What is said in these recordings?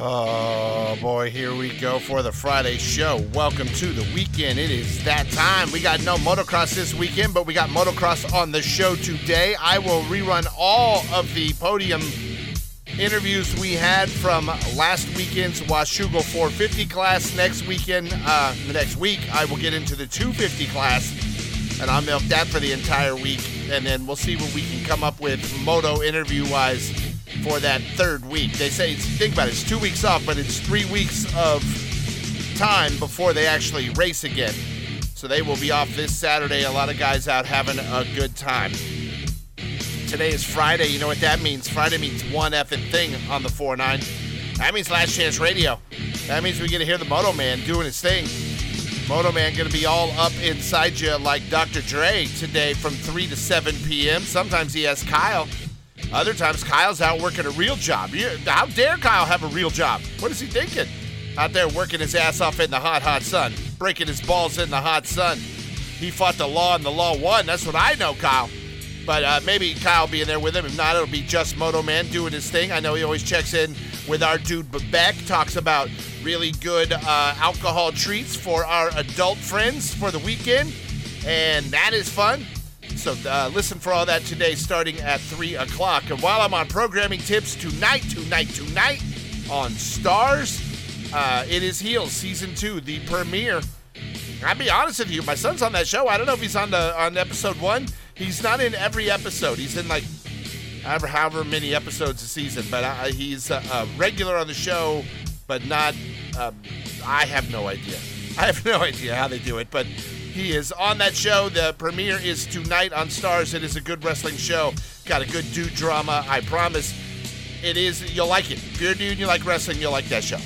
Oh boy, here we go for the Friday show. Welcome to the weekend. It is that time. We got no motocross this weekend, but we got motocross on the show today. I will rerun all of the podium interviews we had from last weekend's Washougal 450 class. Next weekend, uh, the next week, I will get into the 250 class, and I'll milk that for the entire week, and then we'll see what we can come up with moto interview wise for that third week. They say, it's, think about it, it's two weeks off, but it's three weeks of time before they actually race again. So they will be off this Saturday. A lot of guys out having a good time. Today is Friday. You know what that means? Friday means one effing thing on the 4 9. That means Last Chance Radio. That means we get to hear the Moto Man doing his thing. Moto Man gonna be all up inside you like Dr. Dre today from 3 to 7 p.m. Sometimes he has Kyle. Other times Kyle's out working a real job. How dare Kyle have a real job? What is he thinking? Out there working his ass off in the hot, hot sun, breaking his balls in the hot sun. He fought the law and the law won. That's what I know, Kyle. But uh, maybe Kyle being there with him. If not, it'll be just Moto Man doing his thing. I know he always checks in with our dude Beck, talks about really good uh, alcohol treats for our adult friends for the weekend, and that is fun. So uh, listen for all that today, starting at three o'clock. And while I'm on programming tips tonight, tonight, tonight on Starz, uh, it is Heels season two, the premiere. I'll be honest with you, my son's on that show. I don't know if he's on the on episode one. He's not in every episode. He's in like however, however many episodes a season, but uh, he's a, a regular on the show, but not. Um, I have no idea. I have no idea how they do it, but he is on that show. The premiere is tonight on Starz. It is a good wrestling show. Got a good dude drama. I promise. It is. You'll like it. If you're a dude and you like wrestling, you'll like that show.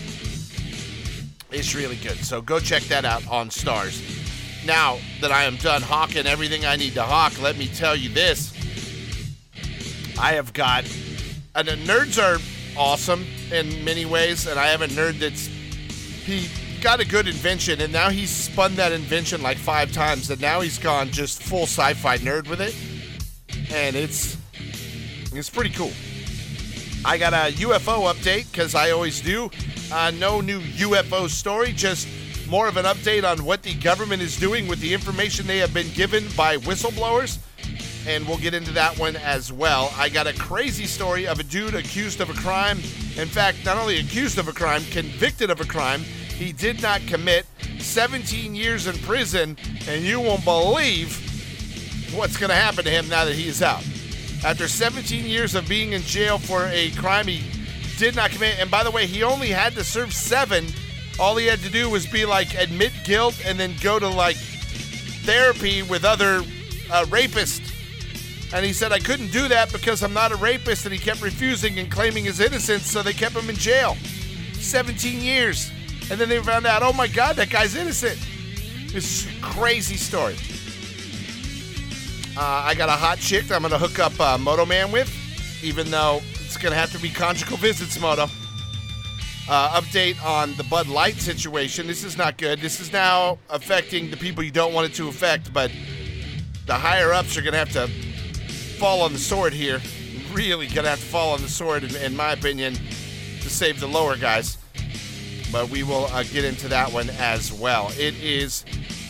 It's really good. So go check that out on Starz. Now that I am done hawking everything I need to hawk, let me tell you this. I have got. And the nerds are awesome in many ways, and I have a nerd that's. He got a good invention, and now he's spun that invention like five times, and now he's gone just full sci fi nerd with it. And it's. It's pretty cool. I got a UFO update because I always do. Uh, no new UFO story, just more of an update on what the government is doing with the information they have been given by whistleblowers. And we'll get into that one as well. I got a crazy story of a dude accused of a crime. In fact, not only accused of a crime, convicted of a crime he did not commit. 17 years in prison, and you won't believe what's going to happen to him now that he is out. After 17 years of being in jail for a crime he did not commit, and by the way, he only had to serve seven. All he had to do was be like admit guilt and then go to like therapy with other uh, rapists. And he said, I couldn't do that because I'm not a rapist. And he kept refusing and claiming his innocence, so they kept him in jail. 17 years. And then they found out, oh my God, that guy's innocent. A crazy story. Uh, I got a hot chick that I'm going to hook up uh, Moto Man with, even though it's going to have to be conjugal visits, Moto. Uh, update on the Bud Light situation. This is not good. This is now affecting the people you don't want it to affect, but the higher ups are going to have to fall on the sword here. Really going to have to fall on the sword, in, in my opinion, to save the lower guys. But we will uh, get into that one as well. It is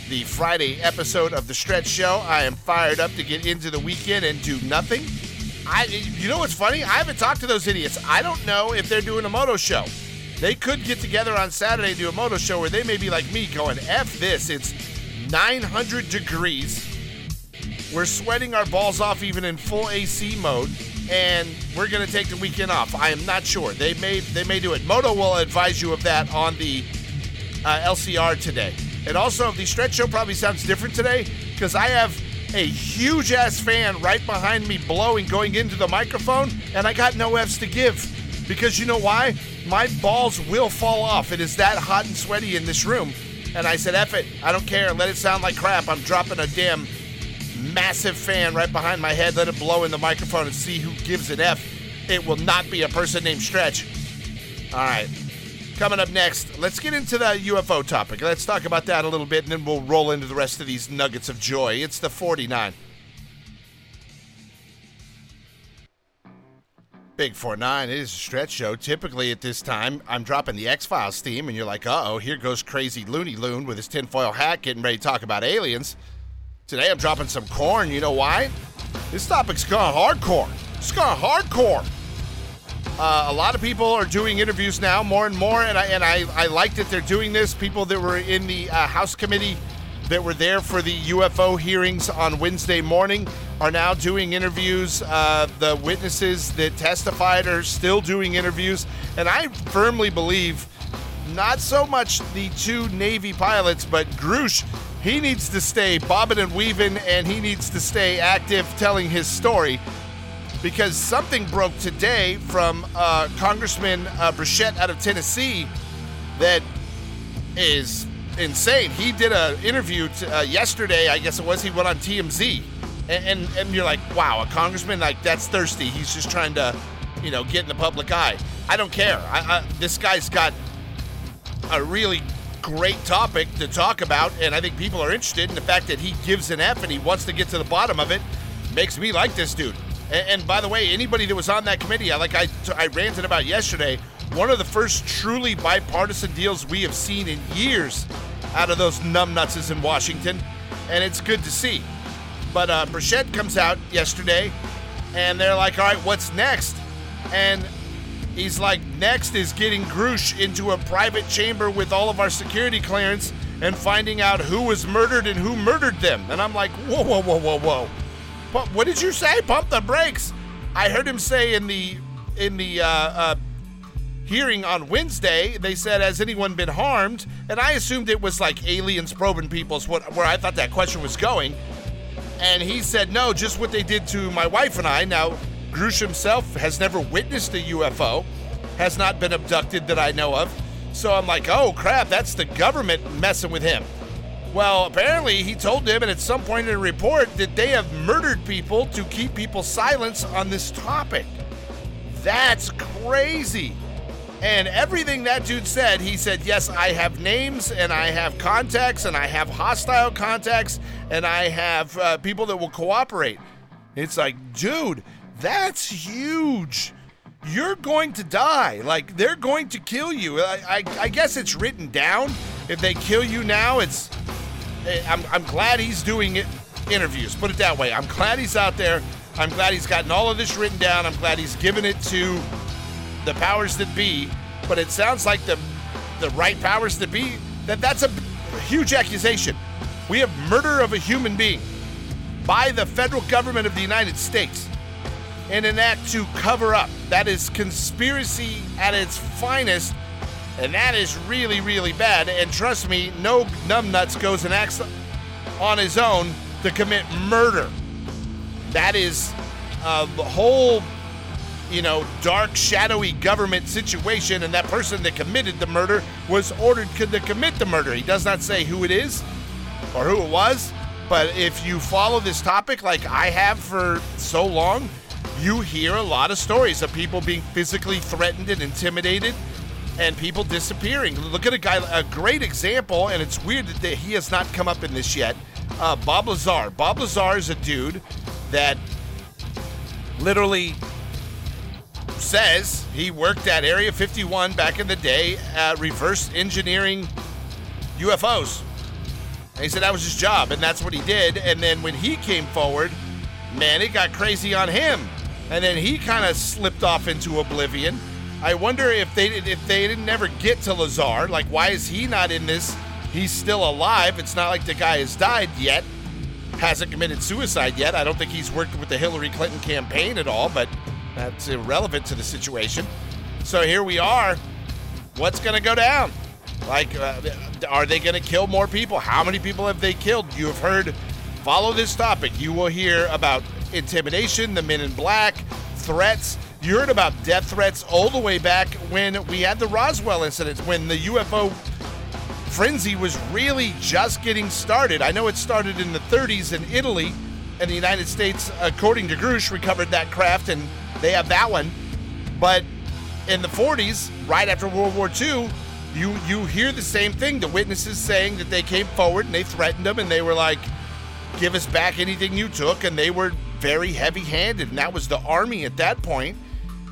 the Friday episode of the Stretch Show. I am fired up to get into the weekend and do nothing. I, you know what's funny? I haven't talked to those idiots. I don't know if they're doing a moto show. They could get together on Saturday and do a moto show where they may be like me going, F this. It's 900 degrees. We're sweating our balls off even in full AC mode, and we're gonna take the weekend off. I am not sure. They may they may do it. Moto will advise you of that on the uh, LCR today. And also, the stretch show probably sounds different today because I have a huge ass fan right behind me blowing going into the microphone, and I got no F's to give. Because you know why? My balls will fall off. It is that hot and sweaty in this room. And I said, F it. I don't care. Let it sound like crap. I'm dropping a damn massive fan right behind my head. Let it blow in the microphone and see who gives an F. It will not be a person named Stretch. All right. Coming up next, let's get into the UFO topic. Let's talk about that a little bit, and then we'll roll into the rest of these nuggets of joy. It's the 49. Big 4 9, it is a stretch show. Typically at this time, I'm dropping the X Files theme, and you're like, uh oh, here goes crazy Looney Loon with his tinfoil hat getting ready to talk about aliens. Today I'm dropping some corn. You know why? This topic's gone hardcore. It's gone hardcore. Uh, a lot of people are doing interviews now, more and more, and I and I, I like that they're doing this. People that were in the uh, House committee that were there for the UFO hearings on Wednesday morning are now doing interviews. Uh, the witnesses that testified are still doing interviews, and I firmly believe not so much the two Navy pilots, but Grusch. He needs to stay bobbing and weaving, and he needs to stay active telling his story because something broke today from uh, Congressman uh, Burchett out of Tennessee that is insane. He did an interview uh, yesterday, I guess it was. He went on TMZ, and, and and you're like, wow, a congressman like that's thirsty. He's just trying to, you know, get in the public eye. I don't care. I, I, this guy's got a really great topic to talk about, and I think people are interested. in the fact that he gives an F and he wants to get to the bottom of it makes me like this dude. And, and by the way, anybody that was on that committee, I like I, I ranted about yesterday, one of the first truly bipartisan deals we have seen in years out of those numbnutses in Washington, and it's good to see. But uh, Burchett comes out yesterday, and they're like, "All right, what's next?" And he's like, "Next is getting Grusch into a private chamber with all of our security clearance and finding out who was murdered and who murdered them." And I'm like, "Whoa, whoa, whoa, whoa, whoa! But what did you say? Pump the brakes!" I heard him say in the in the uh, uh, hearing on Wednesday, they said, "Has anyone been harmed?" And I assumed it was like aliens probing people's what where I thought that question was going. And he said, "No, just what they did to my wife and I." Now, Grusch himself has never witnessed a UFO, has not been abducted that I know of. So I'm like, "Oh crap, that's the government messing with him." Well, apparently he told them, and at some point in a report, that they have murdered people to keep people silent on this topic. That's crazy. And everything that dude said, he said, Yes, I have names and I have contacts and I have hostile contacts and I have uh, people that will cooperate. It's like, dude, that's huge. You're going to die. Like, they're going to kill you. I, I, I guess it's written down. If they kill you now, it's. Eh, I'm, I'm glad he's doing it, interviews. Put it that way. I'm glad he's out there. I'm glad he's gotten all of this written down. I'm glad he's given it to the powers that be, but it sounds like the the right powers that be that that's a huge accusation. We have murder of a human being by the federal government of the United States in an act to cover up. That is conspiracy at its finest, and that is really, really bad. And trust me, no numbnuts goes and acts on his own to commit murder. That is a whole you know, dark, shadowy government situation, and that person that committed the murder was ordered to commit the murder. He does not say who it is or who it was, but if you follow this topic like I have for so long, you hear a lot of stories of people being physically threatened and intimidated and people disappearing. Look at a guy, a great example, and it's weird that he has not come up in this yet. Uh, Bob Lazar. Bob Lazar is a dude that literally says he worked at Area 51 back in the day, uh, reverse engineering UFOs. And he said that was his job, and that's what he did. And then when he came forward, man, it got crazy on him. And then he kind of slipped off into oblivion. I wonder if they if they didn't ever get to Lazar, like why is he not in this? He's still alive. It's not like the guy has died yet, hasn't committed suicide yet. I don't think he's worked with the Hillary Clinton campaign at all, but that's irrelevant to the situation. So here we are. What's going to go down? Like, uh, are they going to kill more people? How many people have they killed? You have heard. Follow this topic. You will hear about intimidation, the men in black, threats. You heard about death threats all the way back when we had the Roswell incident, when the UFO frenzy was really just getting started. I know it started in the 30s in Italy, and the United States, according to Grusch, recovered that craft and they have that one. But in the 40s, right after World War II, you you hear the same thing. The witnesses saying that they came forward and they threatened them and they were like, "Give us back anything you took," and they were very heavy-handed. And that was the army at that point.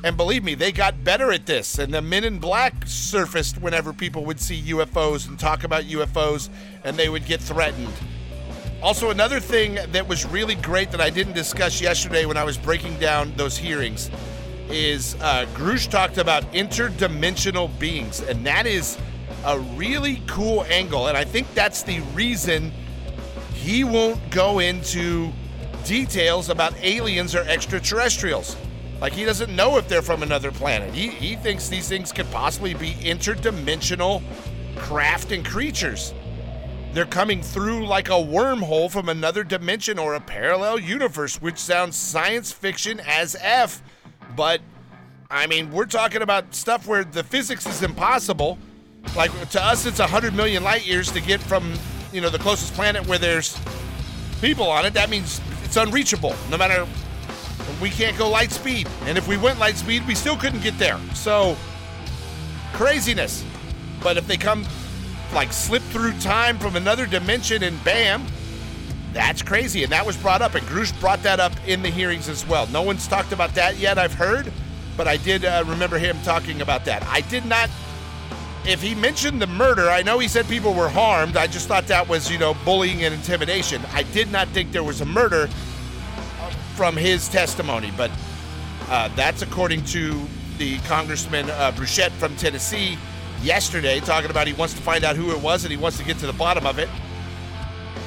And believe me, they got better at this. And the men in black surfaced whenever people would see UFOs and talk about UFOs and they would get threatened. Also, another thing that was really great that I didn't discuss yesterday when I was breaking down those hearings is uh, Grusch talked about interdimensional beings. And that is a really cool angle. And I think that's the reason he won't go into details about aliens or extraterrestrials. Like he doesn't know if they're from another planet. He, he thinks these things could possibly be interdimensional craft and creatures. They're coming through like a wormhole from another dimension or a parallel universe, which sounds science fiction as F. But I mean, we're talking about stuff where the physics is impossible. Like to us, it's 100 million light years to get from, you know, the closest planet where there's people on it. That means it's unreachable, no matter we can't go light speed. And if we went light speed, we still couldn't get there. So, craziness. But if they come, like, slip through time from another dimension and bam, that's crazy. And that was brought up. And Grusch brought that up in the hearings as well. No one's talked about that yet, I've heard. But I did uh, remember him talking about that. I did not. If he mentioned the murder, I know he said people were harmed. I just thought that was, you know, bullying and intimidation. I did not think there was a murder from his testimony, but uh, that's according to the Congressman uh, Burchett from Tennessee yesterday, talking about he wants to find out who it was and he wants to get to the bottom of it.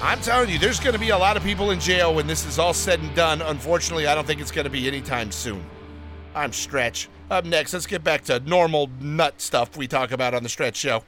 I'm telling you, there's going to be a lot of people in jail when this is all said and done. Unfortunately, I don't think it's going to be anytime soon. I'm Stretch. Up next, let's get back to normal nut stuff we talk about on the Stretch Show.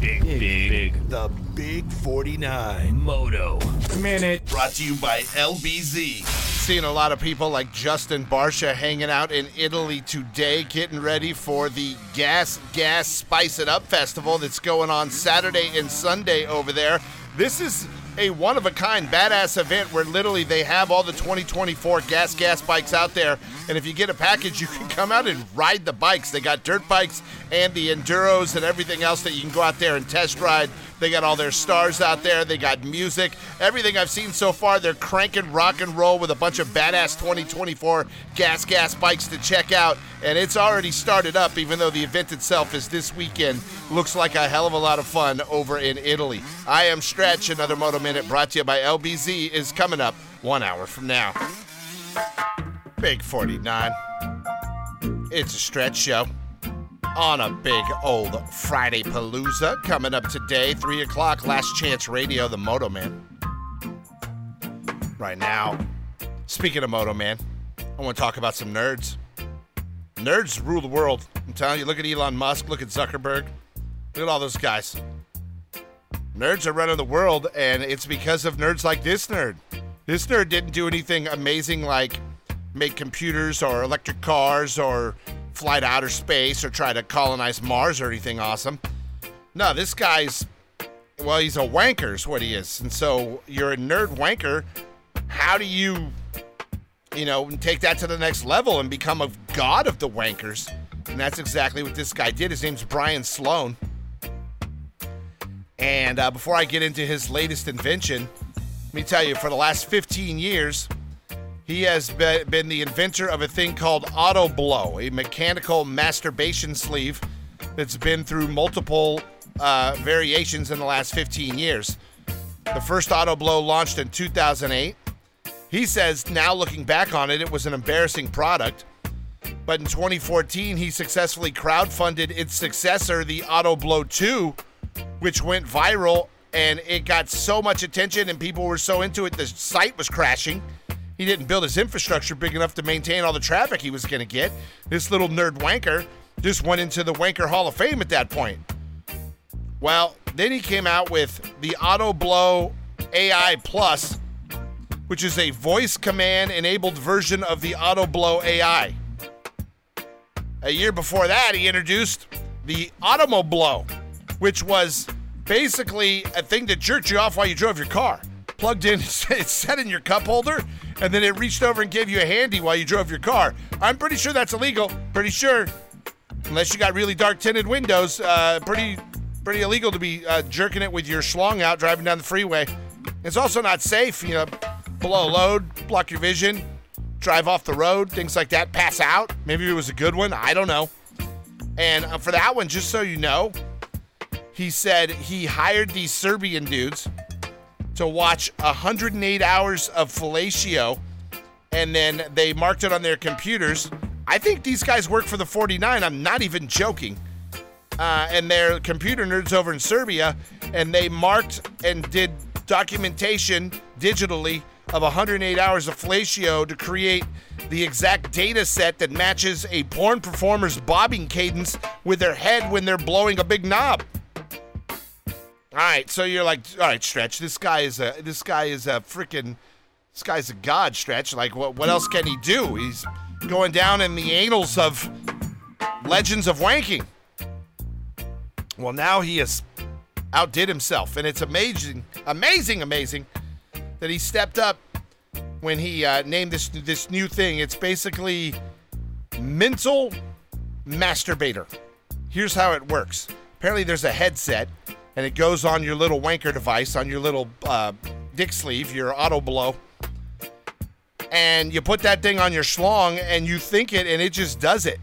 Big, big, big. The Big 49 Moto Minute. Brought to you by LBZ. Seeing a lot of people like Justin Barcia hanging out in Italy today, getting ready for the Gas Gas Spice It Up Festival that's going on Saturday and Sunday over there. This is a one of a kind badass event where literally they have all the 2024 gas gas bikes out there. And if you get a package you can come out and ride the bikes. They got dirt bikes and the enduros and everything else that you can go out there and test ride they got all their stars out there. They got music. Everything i've seen so far they're cranking rock and roll with a bunch of badass 2024 gas gas bikes to check out. And it's already started up even though the event itself is this weekend. Looks like a hell of a lot of fun over in italy. I am stretch another moto Minute brought to you by LBZ is coming up one hour from now. Big 49. It's a stretch show on a big old Friday Palooza coming up today, 3 o'clock, Last Chance Radio, the Moto Man. Right now, speaking of Moto Man, I want to talk about some nerds. Nerds rule the world. I'm telling you, look at Elon Musk, look at Zuckerberg, look at all those guys. Nerds are running the world, and it's because of nerds like this nerd. This nerd didn't do anything amazing like make computers or electric cars or fly to outer space or try to colonize Mars or anything awesome. No, this guy's, well, he's a wanker, is what he is. And so you're a nerd wanker. How do you, you know, take that to the next level and become a god of the wankers? And that's exactly what this guy did. His name's Brian Sloan. And uh, before I get into his latest invention, let me tell you, for the last 15 years, he has been the inventor of a thing called Auto Blow, a mechanical masturbation sleeve that's been through multiple uh, variations in the last 15 years. The first Auto Blow launched in 2008. He says now looking back on it, it was an embarrassing product. But in 2014, he successfully crowdfunded its successor, the Auto Blow 2, which went viral and it got so much attention and people were so into it, the site was crashing. He didn't build his infrastructure big enough to maintain all the traffic he was going to get. This little nerd wanker just went into the Wanker Hall of Fame at that point. Well, then he came out with the Auto Blow AI Plus, which is a voice command enabled version of the Auto Blow AI. A year before that, he introduced the Automo Blow, which was basically a thing that jerked you off while you drove your car. Plugged in, it's set in your cup holder, and then it reached over and gave you a handy while you drove your car. I'm pretty sure that's illegal. Pretty sure, unless you got really dark tinted windows, uh, pretty pretty illegal to be uh, jerking it with your schlong out driving down the freeway. It's also not safe. You know, below load, block your vision. drive off the road, things like that, pass out. Maybe it was a good one. I don't know. And uh, for that one, just so you know, he said he hired these Serbian dudes to watch 108 hours of fellatio and then they marked it on their computers. I think these guys work for the 49. I'm not even joking. Uh, and they're computer nerds over in Serbia, and they marked and did documentation digitally of 108 hours of fellatio to create the exact data set that matches a porn performer's bobbing cadence with their head when they're blowing a big knob. All right, so you're like, all right, stretch. This guy is a this guy is a freaking this guy's a god, stretch. Like, what what else can he do? He's going down in the annals of legends of wanking. Well, now he has outdid himself, and it's amazing, amazing, amazing that he stepped up when he uh, named this this new thing. It's basically mental masturbator. Here's how it works. Apparently, there's a headset, and it goes on your little wanker device, on your little uh, dick sleeve, your auto blow, and you put that thing on your schlong, and you think it, and it just does it.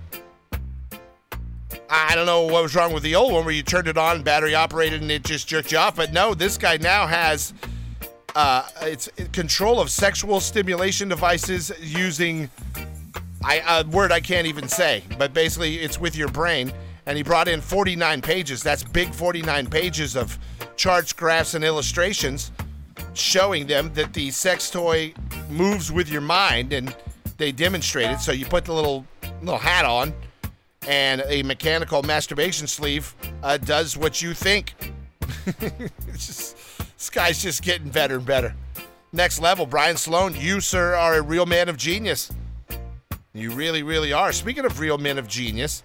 I don't know what was wrong with the old one where you turned it on, battery operated, and it just jerked you off. But no, this guy now has uh, it's control of sexual stimulation devices using I, a word I can't even say, but basically it's with your brain. And he brought in 49 pages. That's big 49 pages of charts, graphs, and illustrations showing them that the sex toy moves with your mind, and they demonstrate it. So you put the little little hat on and a mechanical masturbation sleeve uh, does what you think. just, this guy's just getting better and better. Next level, Brian Sloan, you, sir, are a real man of genius. You really, really are. Speaking of real men of genius,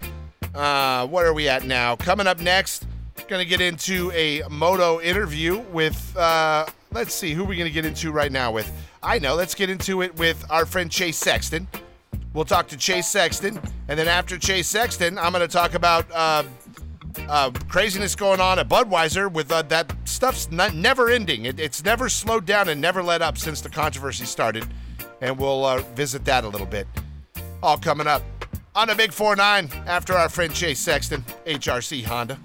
uh, what are we at now? Coming up next, going to get into a moto interview with, uh, let's see, who are we going to get into right now with? I know, let's get into it with our friend Chase Sexton. We'll talk to Chase Sexton, and then after Chase Sexton, I'm going to talk about uh, uh, craziness going on at Budweiser with uh, that stuff's not, never ending. It, it's never slowed down and never let up since the controversy started, and we'll uh, visit that a little bit. All coming up on the Big 4 9 after our friend Chase Sexton, HRC Honda.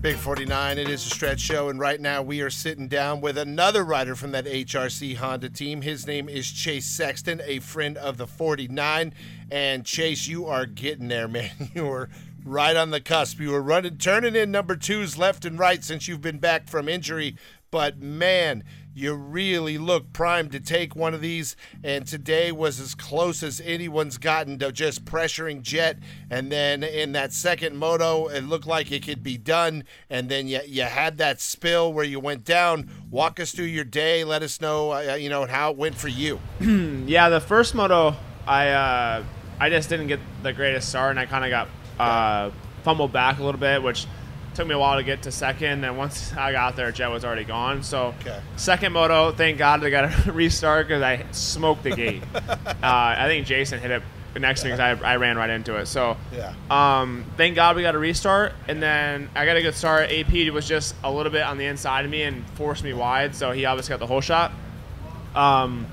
Big 49, it is a stretch show, and right now we are sitting down with another rider from that HRC Honda team. His name is Chase Sexton, a friend of the 49. And Chase, you are getting there, man. You are right on the cusp. You were running, turning in number twos left and right since you've been back from injury. But man, you really look primed to take one of these. And today was as close as anyone's gotten to just pressuring Jet. And then in that second moto, it looked like it could be done. And then you, you had that spill where you went down. Walk us through your day. Let us know, uh, you know, how it went for you. yeah, the first moto, I uh, I just didn't get the greatest start, and I kind of got uh, fumbled back a little bit, which took me a while to get to second. And once I got there, Jet was already gone. So Okay. second moto, thank God they got a restart because I smoked the gate. uh, I think Jason hit it next to me because I, I ran right into it. So Yeah. um, thank God we got a restart, and then I got a good start. AP was just a little bit on the inside of me and forced me wide, so he obviously got the whole shot. Um,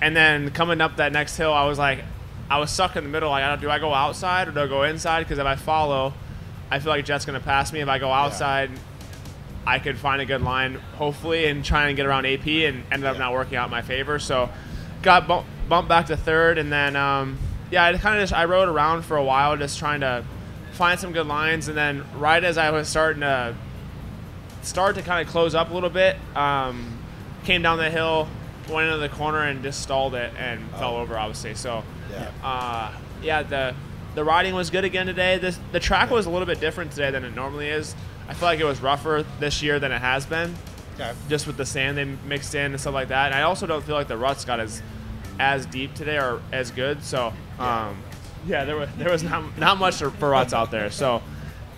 and then coming up that next hill, I was like, I was stuck in the middle. Like, do I go outside or do I go inside? Because if I follow, I feel like Jet's gonna pass me. If I go outside, I could find a good line, hopefully, and try and get around AP, and ended up Yeah. not working out in my favor. So, got bump, bumped back to third, and then um, yeah, I kind of just I rode around for a while, just trying to find some good lines, and then right as I was starting to start to kind of close up a little bit, um, came down the hill, went into the corner, and just stalled it and fell over, obviously. So Yeah. uh, yeah, the the riding was good again today. This the track was a little bit different today than it normally is. I feel like it was rougher this year than it has been, Okay. just with the sand they mixed in and stuff like that. And I also don't feel like the ruts got as as deep today or as good. So um, yeah, there was there was not not much for ruts out there. So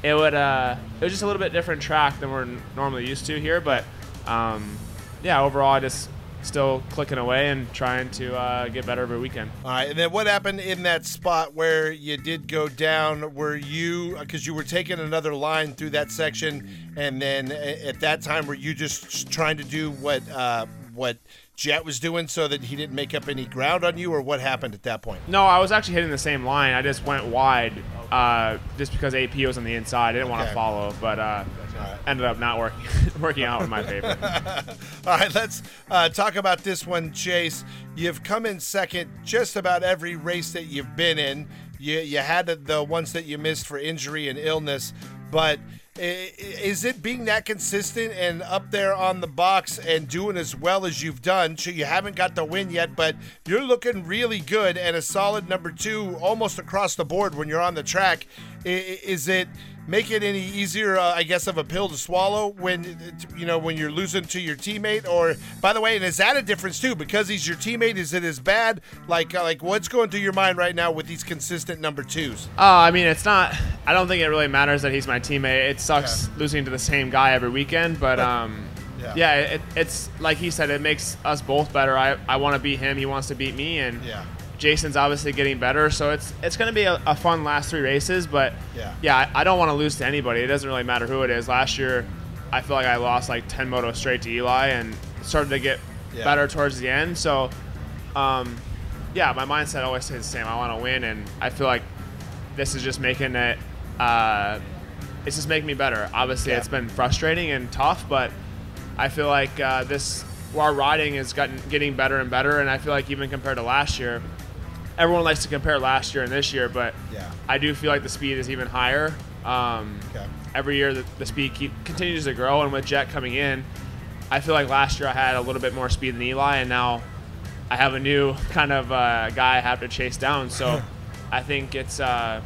it would uh, it was just a little bit different track than we're normally used to here. But um, yeah, overall, I just still clicking away and trying to uh, get better every weekend. All right, and then what happened in that spot where you did go down? Were you because you were taking another line through that section, and then at that time were you just trying to do what uh, what Jet was doing so that he didn't make up any ground on you, or what happened at that point? No, I was actually hitting the same line. I just went wide uh, just because AP was on the inside. I didn't want Okay. to follow, but uh, right. ended up not working working out in my favor. All right, let's uh, talk about this one, Chase. You've come in second just about every race that you've been in. You, you had the, the ones that you missed for injury and illness, but is it being that consistent and up there on the box and doing as well as you've done? So you haven't got the win yet, but you're looking really good and a solid number two almost across the board when you're on the track. Is it make it any easier, uh, I guess, of a pill to swallow when you know when you're losing to your teammate? Or by the way, and is that a difference too? Because he's your teammate, is it as bad? Like uh, like what's going through your mind right now with these consistent number twos? Oh, I mean, it's not. I don't think it really matters that he's my teammate. It sucks losing to the same guy every weekend, but um, Yeah. yeah, it, it's like he said, it makes us both better. I, I want to beat him, he wants to beat me, and Yeah. Jason's obviously getting better, so it's it's going to be a, a fun last three races. But Yeah. yeah, I, I don't want to lose to anybody. It doesn't really matter who it is. Last year, I feel like I lost like ten motos straight to Eli, and started to get Yeah. better towards the end. So, um, yeah, my mindset always stays the same. I want to win, and I feel like this is just making it. Uh, it's just making me better. Obviously, Yeah. it's been frustrating and tough, but I feel like uh, this our riding is gotten getting better and better, and I feel like even compared to last year, everyone likes to compare last year and this year, but Yeah. I do feel like the speed is even higher. Um, Okay. Every year, the, the speed keep, continues to grow, and with Jet coming in, I feel like last year I had a little bit more speed than Eli, and now I have a new kind of uh, guy I have to chase down. So I think it's uh,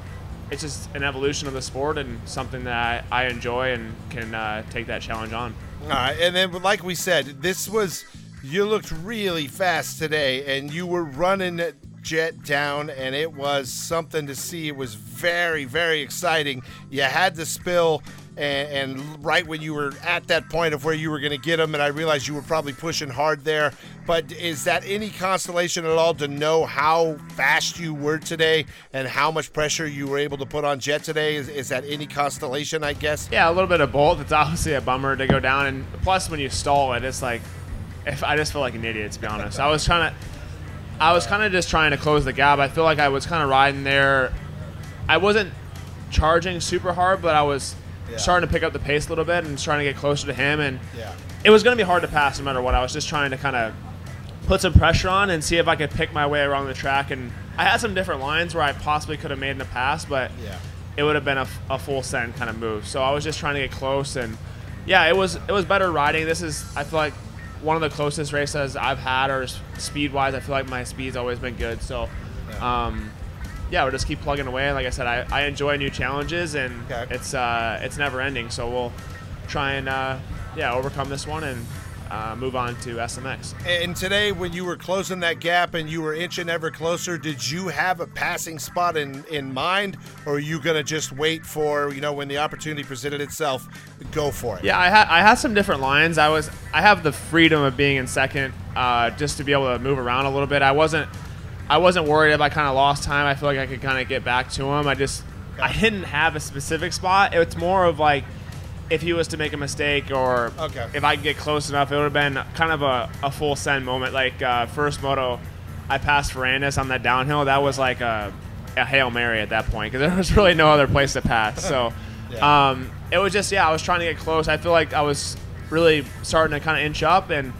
it's just an evolution of the sport and something that I, I enjoy and can uh, take that challenge on. All right, and then like we said, this was you looked really fast today, and you were running Jet down, and it was something to see. It was very, very exciting. You had to spill, and, and right when you were at that point of where you were going to get them, and I realized you were probably pushing hard there. But is that any consolation at all to know how fast you were today and how much pressure you were able to put on Jet today? Is, is that any constellation? I guess. Yeah, a little bit of both. It's obviously a bummer to go down, and plus when you stall it, it's like, if I just feel like an idiot to be honest. I was trying to, I was kind of just trying to close the gap. I feel like I was kind of riding there. I wasn't charging super hard, but I was Yeah. starting to pick up the pace a little bit and trying to get closer to him. And Yeah. it was going to be hard to pass no matter what. I was just trying to kind of put some pressure on and see if I could pick my way around the track. And I had some different lines where I possibly could have made in a pass, but Yeah. it would have been a, a full send kind of move. So I was just trying to get close, and yeah, it was it was better riding. This is I feel like one of the closest races I've had, or speed wise, I feel like my speed's always been good. So. Um, yeah, we'll just keep plugging away. And Like I said, I, I enjoy new challenges, and Okay. it's uh, it's never ending. So we'll try and uh, yeah overcome this one and uh, move on to SMX. And today, when you were closing that gap and you were inching ever closer, did you have a passing spot in, in mind, or are you going to just wait for, you know, when the opportunity presented itself, go for it? Yeah, I had I had some different lines. I was I have the freedom of being in second, uh, just to be able to move around a little bit. I wasn't I wasn't worried if I kind of lost time. I feel like I could kind of get back to him. I just I didn't have a specific spot. It's more of like if he was to make a mistake or Okay. if I could get close enough, it would have been kind of a, a full send moment. Like uh, first moto, I passed Ferrandis on that downhill. That was like a, a hail mary at that point because there was really no other place to pass. So Yeah. um, it was just yeah, I was trying to get close. I feel like I was really starting to kind of inch up and.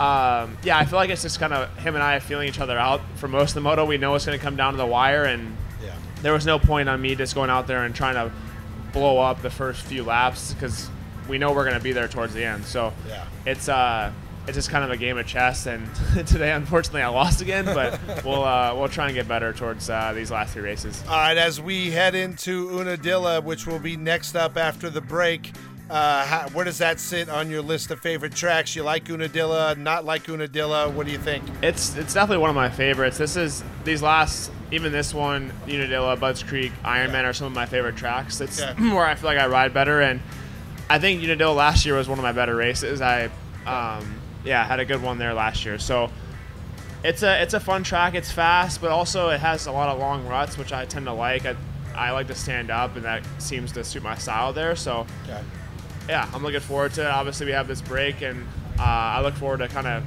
Um, yeah, I feel like it's just kind of him and I feeling each other out for most of the moto. We know it's going to come down to the wire, and Yeah. there was no point on me just going out there and trying to blow up the first few laps because we know we're going to be there towards the end. So Yeah. it's uh, it's just kind of a game of chess. And today, unfortunately, I lost again, but we'll uh, we'll try and get better towards uh, these last three races. All right, as we head into Unadilla, which will be next up after the break, uh, how, where does that sit on your list of favorite tracks? You like Unadilla, not like Unadilla? What do you think? It's it's definitely one of my favorites. This is these last even this one, Unadilla, Budds Creek, Ironman are some of my favorite tracks. It's Yeah. where I feel like I ride better, and I think Unadilla last year was one of my better races. I um, yeah had a good one there last year. So it's a it's a fun track. It's fast, but also it has a lot of long ruts, which I tend to like. I, I like to stand up, and that seems to suit my style there. So Okay. Yeah, I'm looking forward to it. Obviously, we have this break, and uh, I look forward to kind of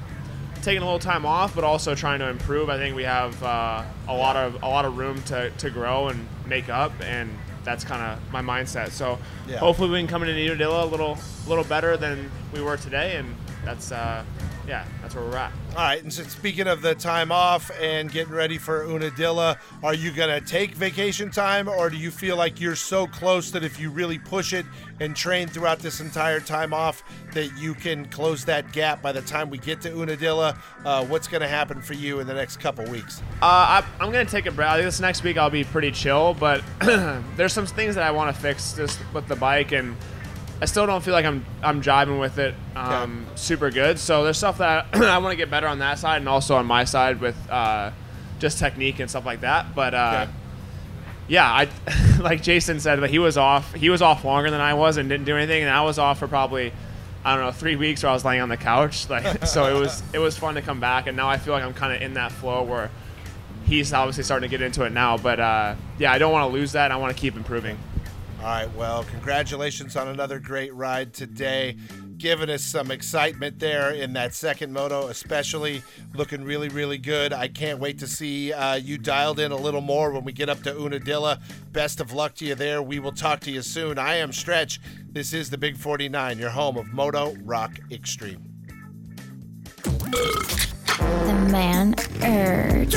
taking a little time off, but also trying to improve. I think we have uh, a lot of a lot of room to, to grow and make up, and that's kind of my mindset. So Yeah. hopefully we can come into Unadilla a little a little better than we were today, and that's uh, yeah, that's where we're at. All right, and so speaking of the time off and getting ready for Unadilla, are you going to take vacation time or do you feel like you're so close that if you really push it and train throughout this entire time off that you can close that gap by the time we get to Unadilla? Uh, what's going to happen for you in the next couple weeks? Uh, I, I'm gonna take a break. This next week I'll be pretty chill, but there's some things that I want to fix just with the bike, and I still don't feel like I'm I'm jiving with it um, super good. So there's stuff that I, want to get better on that side, and also on my side with uh, just technique and stuff like that. But uh, Okay. yeah, I like Jason said, but he was off. He was off longer than I was and didn't do anything, and I was off for probably. I don't know, three weeks where I was laying on the couch, like so. It was it was fun to come back, and now I feel like I'm kind of in that flow where he's obviously starting to get into it now. But uh, yeah, I don't want to lose that. I want to keep improving. All right, well, congratulations on another great ride today. Giving us some excitement there in that second moto, especially looking really, really good. I can't wait to see uh, you dialed in a little more when we get up to Unadilla. Best of luck to you there. We will talk to you soon. I am Stretch. This is the Big 49, your home of Moto Rock Extreme. The man urge.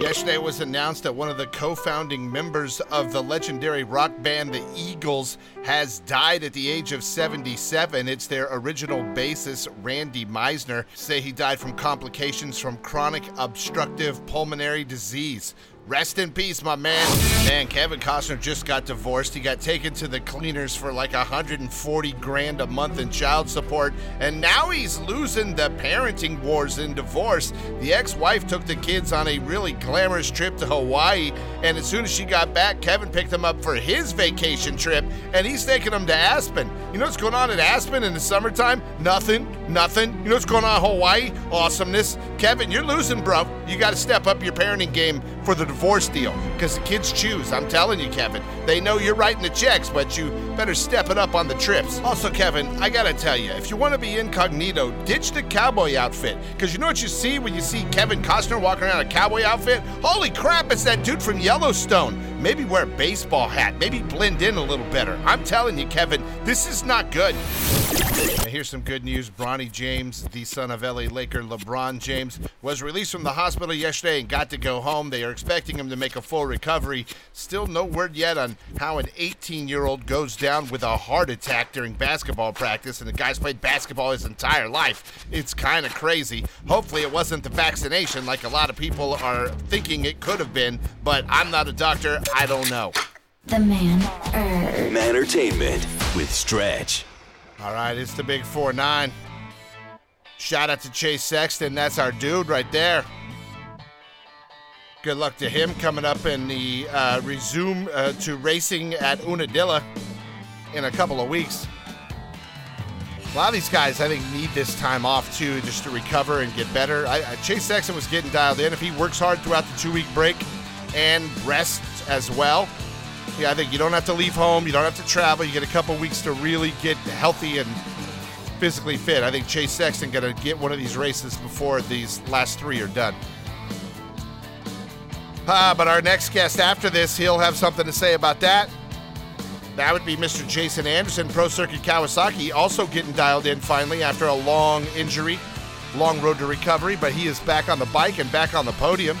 Yesterday was announced that one of the co founding members of the legendary rock band The Eagles has died at the age of 77. It's their original bassist, Randy Meisner, say he died from complications from chronic obstructive pulmonary disease. Rest in peace, my man. Man, Kevin Costner just got divorced. He got taken to the cleaners for like 140 grand a month in child support, and now he's losing the parenting wars in divorce. The ex-wife took the kids on a really glamorous trip to Hawaii, and as soon as she got back, Kevin picked them up for his vacation trip, and he's taking them to Aspen. You know what's going on at Aspen in the summertime? Nothing, nothing. You know what's going on in Hawaii? Awesomeness. Kevin, you're losing, bro. You got to step up your parenting game for the divorce deal because the kids choose. I'm telling you, Kevin. They know you're writing the checks, but you better step it up on the trips. Also, Kevin, I gotta tell you, if you want to be incognito, ditch the cowboy outfit because you know what you see when you see Kevin Costner walking around a cowboy outfit? Holy crap, it's that dude from Yellowstone. Maybe wear a baseball hat, maybe blend in a little better. I'm telling you, Kevin, this is not good. Now, here's some good news. Bronny James, the son of LA Laker LeBron James, was released from the hospital yesterday and got to go home. They are expecting him to make a full recovery. Still no word yet on how an 18 year old goes down with a heart attack during basketball practice, and the guy's played basketball his entire life. It's kind of crazy. Hopefully, it wasn't the vaccination like a lot of people are thinking it could have been, but I'm not a doctor. I don't know. The man urge. Entertainment with Stretch. All right, it's the big 4 9. Shout out to Chase Sexton. That's our dude right there. Good luck to him coming up in the uh, resume uh, to racing at Unadilla in a couple of weeks. A lot of these guys, I think, need this time off too, just to recover and get better. I, I, Chase Sexton was getting dialed in. If he works hard throughout the two week break and rest as well, yeah, I think you don't have to leave home. You don't have to travel. You get a couple weeks to really get healthy and physically fit. I think Chase Sexton to get one of these races before these last three are done. Ah, but our next guest after this, he'll have something to say about that. That would be Mr. Jason Anderson, Pro Circuit Kawasaki, also getting dialed in finally after a long injury, long road to recovery, but he is back on the bike and back on the podium.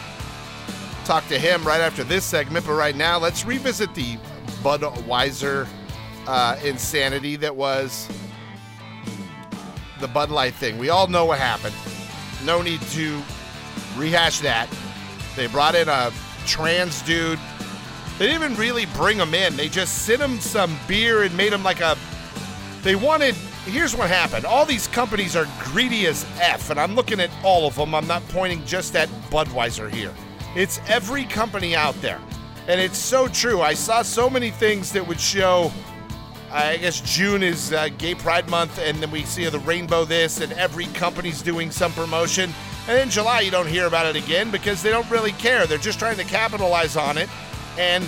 Talk to him right after this segment, but right now, let's revisit the Budweiser uh, insanity that was the Bud Light thing. We all know what happened. No need to rehash that. They brought in a trans dude. They didn't even really bring him in. They just sent him some beer and made him like a. They wanted. Here's what happened. All these companies are greedy as F, and I'm looking at all of them. I'm not pointing just at Budweiser here. It's every company out there. And it's so true. I saw so many things that would show. I guess June is uh, Gay Pride Month, and then we see the rainbow this, and every company's doing some promotion. And in July, you don't hear about it again because they don't really care. They're just trying to capitalize on it and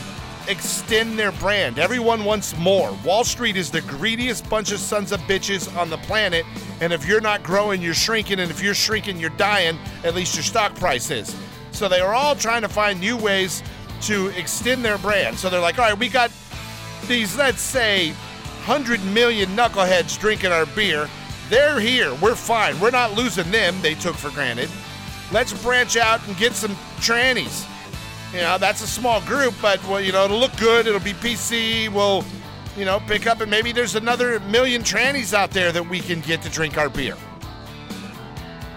extend their brand. Everyone wants more. Wall Street is the greediest bunch of sons of bitches on the planet, And if you're not growing, you're shrinking. And if you're shrinking, you're dying. At least your stock price is. So they are all trying to find new ways to extend their brand. So they're like, all right, we got these, let's say, 100 million knuckleheads drinking our beer. They're here. We're fine. We're not losing them, they took for granted. Let's branch out and get some trannies. You know, that's a small group, but, well, you know, it'll look good. It'll be PC. We'll, you know, pick up, and maybe there's another million trannies out there that we can get to drink our beer.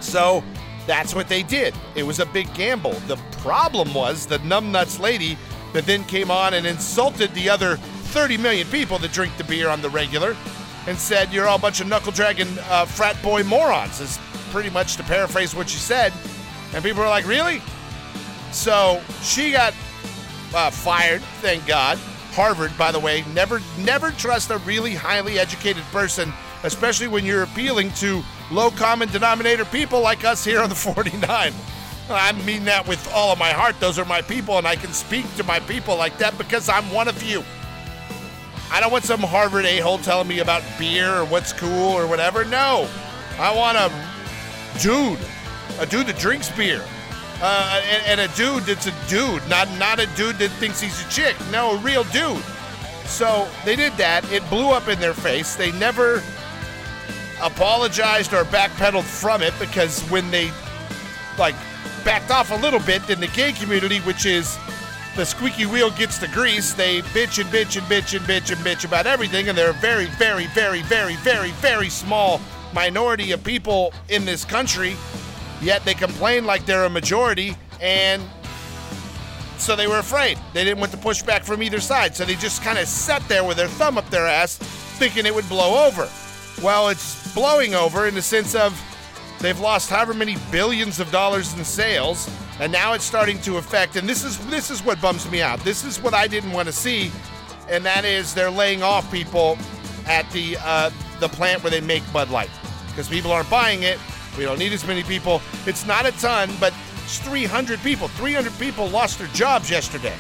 So that's what they did. It was a big gamble. The problem was the numbnuts lady that then came on and insulted the other 30 million people that drink the beer on the regular and said, You're all a bunch of knuckle dragging uh, frat boy morons, is pretty much to paraphrase what she said. And people were like, Really? So she got uh, fired, thank God. Harvard, by the way, never never trust a really highly educated person, especially when you're appealing to low common denominator people like us here on the 49. I mean that with all of my heart. Those are my people, and I can speak to my people like that because I'm one of you. I don't want some Harvard a hole telling me about beer or what's cool or whatever. No. I want a dude, a dude that drinks beer. Uh, and, and, a dude that's a dude, not not a dude that thinks he's a chick. No, a real dude. So they did that. It blew up in their face. They never apologized or backpedaled from it because when they like backed off a little bit, then the gay community, which is the squeaky wheel gets the grease, they bitch and bitch and bitch and bitch and bitch about everything, and they're a very, very, very, very, very, very small minority of people in this country. Yet they complain like they're a majority, and so they were afraid. They didn't want the pushback from either side, so they just kind of sat there with their thumb up their ass, thinking it would blow over. Well, it's blowing over in the sense of they've lost however many billions of dollars in sales and now it's starting to affect and this is this is what bums me out. This is what i didn't want to see and that is they're laying off people at the uh, the plant where they make bud light because people aren't buying it. We don't need as many people. It's not a ton but it's 300 people. 300 people lost their jobs yesterday.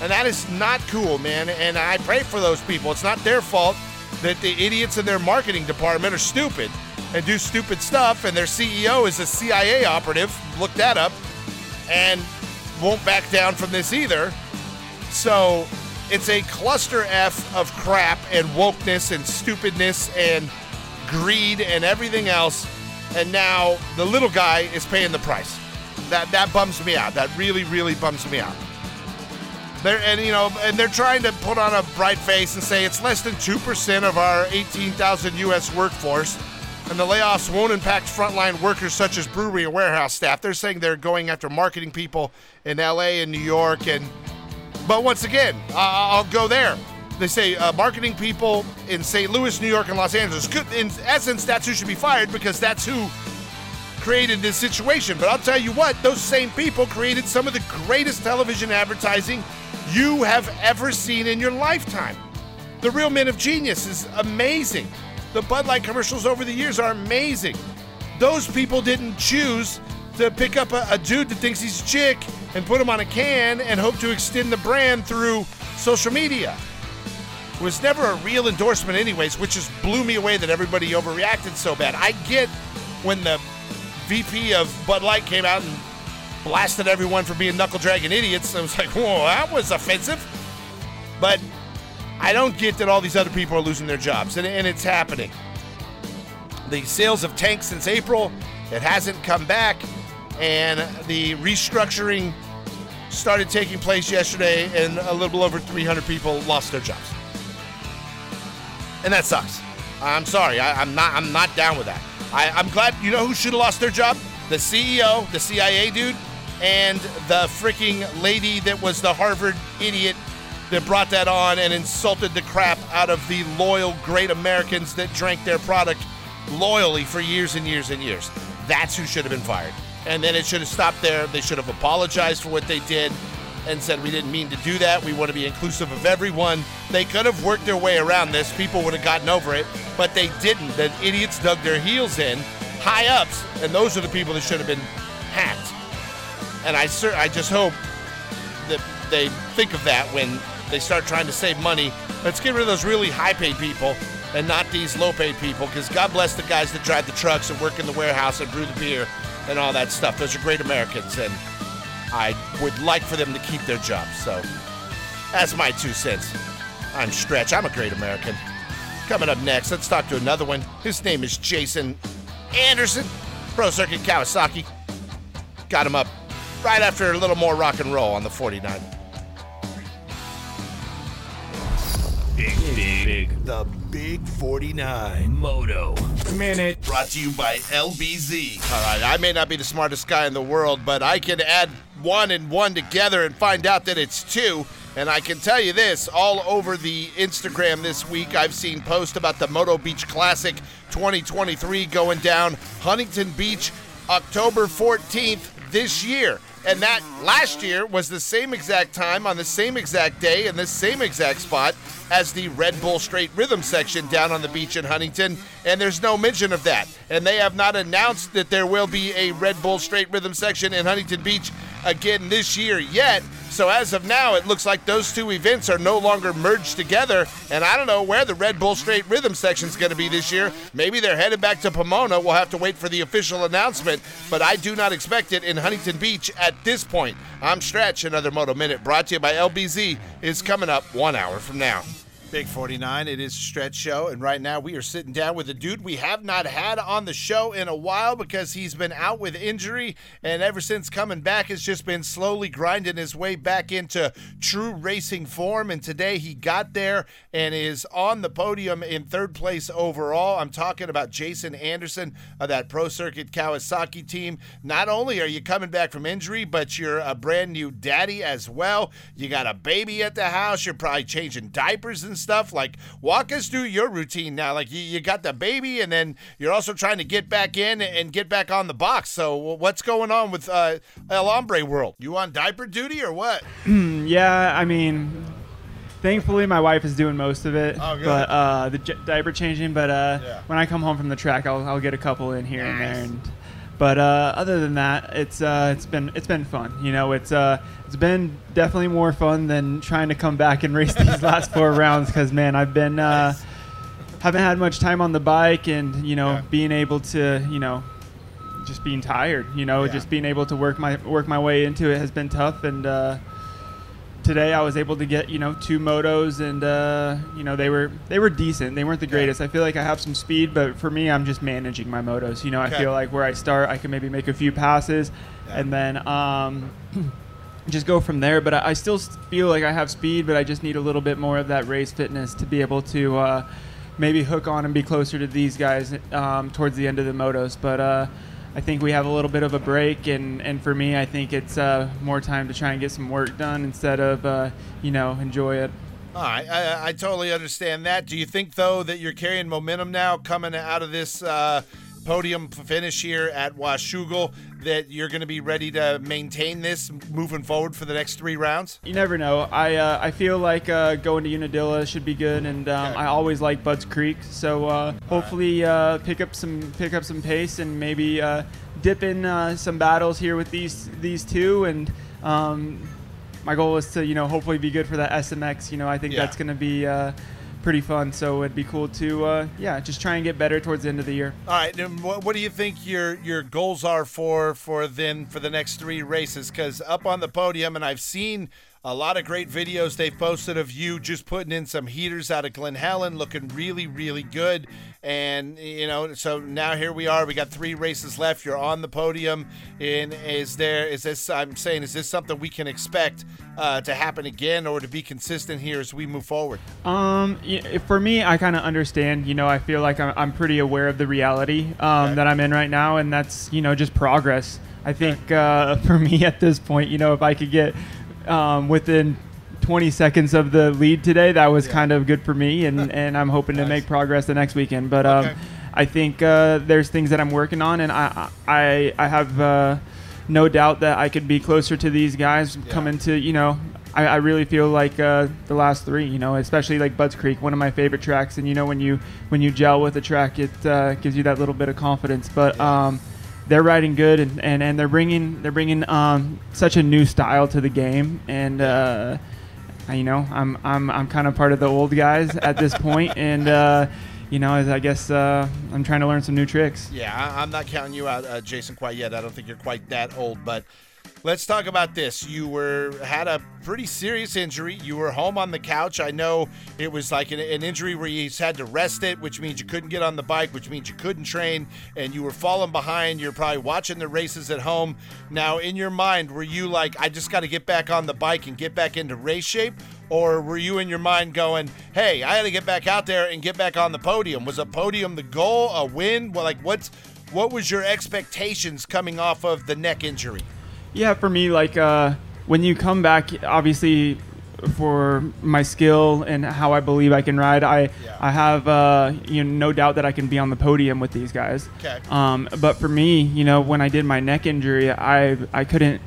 And that is not cool man and i pray for those people. It's not their fault that the idiots in their marketing department are stupid and do stupid stuff and their ceo is a cia operative look that up and won't back down from this either. So it's a cluster F of crap and wokeness and stupidness and greed and everything else. And now the little guy is paying the price. That that bums me out. That really, really bums me out. They're, and you know, and they're trying to put on a bright face and say it's less than two percent of our 18,000 U.S. workforce and the layoffs won't impact frontline workers such as brewery and warehouse staff. They're saying they're going after marketing people in LA and New York. And but once again, I'll go there. They say uh, marketing people in St. Louis, New York, and Los Angeles. Could, in essence, that's who should be fired because that's who created this situation. But I'll tell you what, those same people created some of the greatest television advertising you have ever seen in your lifetime. The Real Men of Genius is amazing. The Bud Light commercials over the years are amazing. Those people didn't choose to pick up a, a dude that thinks he's a chick and put him on a can and hope to extend the brand through social media. It was never a real endorsement, anyways, which just blew me away that everybody overreacted so bad. I get when the VP of Bud Light came out and blasted everyone for being knuckle dragging idiots. I was like, whoa, that was offensive. But I don't get that all these other people are losing their jobs, and, and it's happening. The sales of tanks since April. It hasn't come back, and the restructuring started taking place yesterday, and a little over 300 people lost their jobs. And that sucks. I'm sorry. I, am not. I'm not down with that. I, I'm glad. You know who should have lost their job? The CEO, the CIA dude, and the freaking lady that was the Harvard idiot that brought that on and insulted the crap out of the loyal, great Americans that drank their product loyally for years and years and years. That's who should have been fired. And then it should have stopped there. They should have apologized for what they did and said, We didn't mean to do that. We want to be inclusive of everyone. They could have worked their way around this. People would have gotten over it, but they didn't. The idiots dug their heels in, high ups, and those are the people that should have been hacked. And I, I just hope that they think of that when they start trying to save money. Let's get rid of those really high paid people and not these low paid people because God bless the guys that drive the trucks and work in the warehouse and brew the beer and all that stuff. Those are great Americans, and I would like for them to keep their jobs. So that's my two cents. I'm Stretch. I'm a great American. Coming up next, let's talk to another one. His name is Jason Anderson, Pro Circuit Kawasaki. Got him up right after a little more rock and roll on the 49. Big, big, The Big 49 Moto Minute. brought to you by LBZ. All right, I may not be the smartest guy in the world, but I can add one and one together and find out that it's two. And I can tell you this all over the Instagram this week, I've seen posts about the Moto Beach Classic 2023 going down Huntington Beach October 14th this year. And that last year was the same exact time on the same exact day in the same exact spot as the Red Bull Straight Rhythm section down on the beach in Huntington. And there's no mention of that. And they have not announced that there will be a Red Bull Straight Rhythm section in Huntington Beach again this year yet. So as of now, it looks like those two events are no longer merged together. And I don't know where the Red Bull Straight Rhythm section is going to be this year. Maybe they're headed back to Pomona. We'll have to wait for the official announcement. But I do not expect it in Huntington Beach at this point. I'm Stretch. Another Moto Minute brought to you by LBZ is coming up one hour from now. Big 49, it is stretch show, and right now we are sitting down with a dude we have not had on the show in a while because he's been out with injury, and ever since coming back has just been slowly grinding his way back into true racing form. And today he got there and is on the podium in third place overall. I'm talking about Jason Anderson of that Pro Circuit Kawasaki team. Not only are you coming back from injury, but you're a brand new daddy as well. You got a baby at the house. You're probably changing diapers and stuff. Like, walk us through your routine now. Like, you, you got the baby, and then you're also trying to get back in and get back on the box. So, what's going on with uh, El Hombre world? You on diaper duty or what? Yeah, I mean, thankfully my wife is doing most of it. Oh, good. But uh, the j- diaper changing. But uh, Yeah. when I come home from the track, I'll, I'll get a couple in here and there. And, but uh, other than that, it's uh, it's been it's been fun. You know, it's uh, it's been definitely more fun than trying to come back and race these last four rounds. Because man, I've been uh, haven't had much time on the bike, and you know, Yeah. being able to you know just being tired. You know, Yeah. just being able to work my work my way into it has been tough. And uh, today I was able to get you know two motos, and uh, you know they were they were decent. They weren't the greatest. I feel like I have some speed, but for me, I'm just managing my motos. You know, I Okay. feel like where I start, I can maybe make a few passes, Yeah. and then. Um, just go from there, but I, I still feel like I have speed, but I just need a little bit more of that race fitness to be able to uh, maybe hook on and be closer to these guys um, towards the end of the motos. But uh, I think we have a little bit of a break, and, and for me, I think it's uh, more time to try and get some work done instead of uh, you know enjoy it. All right, I, I totally understand that. Do you think though that you're carrying momentum now coming out of this uh, podium finish here at Washougal that you're going to be ready to maintain this moving forward for the next three rounds? You never know. I uh, I feel like uh, going to Unadilla should be good, and um, Okay. I always like Budds Creek. So uh, hopefully uh, pick up some pick up some pace and maybe uh, dip in uh, some battles here with these these two. And um, my goal is to you know hopefully be good for that SMX. You know I think Yeah. that's going to be. Pretty fun, so it'd be cool to, uh, yeah, just try and get better towards the end of the year. All right, and what, what do you think your your goals are for for then for the next three races? Because up on the podium, and I've seen a lot of great videos they've posted of you just putting in some heaters out of Glen Helen, looking really really good. And you know, so now here we are. We got three races left. You're on the podium. And is there is this? I'm saying, is this something we can expect uh, to happen again, or to be consistent here as we move forward? Um, for me, I kind of understand. You know, I feel like I'm, I'm pretty aware of the reality um, Okay. that I'm in right now, and that's you know just progress. I think uh, for me at this point, you know, if I could get um, within 20 seconds of the lead today, that was kind of good for me, and, and I'm hoping to make progress the next weekend. But um, Okay. I think uh, there's things that I'm working on, and I I I have. Uh, no doubt that I could be closer to these guys coming to you know I, I really feel like uh, the last three you know especially like Budds Creek one of my favorite tracks and you know when you when you gel with a track it uh, gives you that little bit of confidence but um, they're riding good and, and, and they're bringing they're bringing um, such a new style to the game and uh, you know I'm I'm I'm kind of part of the old guys at this point and uh, you know, as I guess uh, I'm trying to learn some new tricks. Yeah, I, I'm not counting you out, uh, Jason, quite yet. I don't think you're quite that old, but let's talk about this. You were had a pretty serious injury. You were home on the couch. I know it was like an, an injury where you had to rest it, which means you couldn't get on the bike, which means you couldn't train, and you were falling behind. You're probably watching the races at home. Now, in your mind, were you like, I just got to get back on the bike and get back into race shape? Or were you in your mind going, hey, I got to get back out there and get back on the podium? Was a podium the goal, a win? Well, like, what's what was your expectations coming off of the neck injury? Yeah, for me, like uh, when you come back, obviously for my skill and how I believe I can ride, I Yeah. I have uh, you know no doubt that I can be on the podium with these guys. Okay. Um, but for me, you know, when I did my neck injury, I I couldn't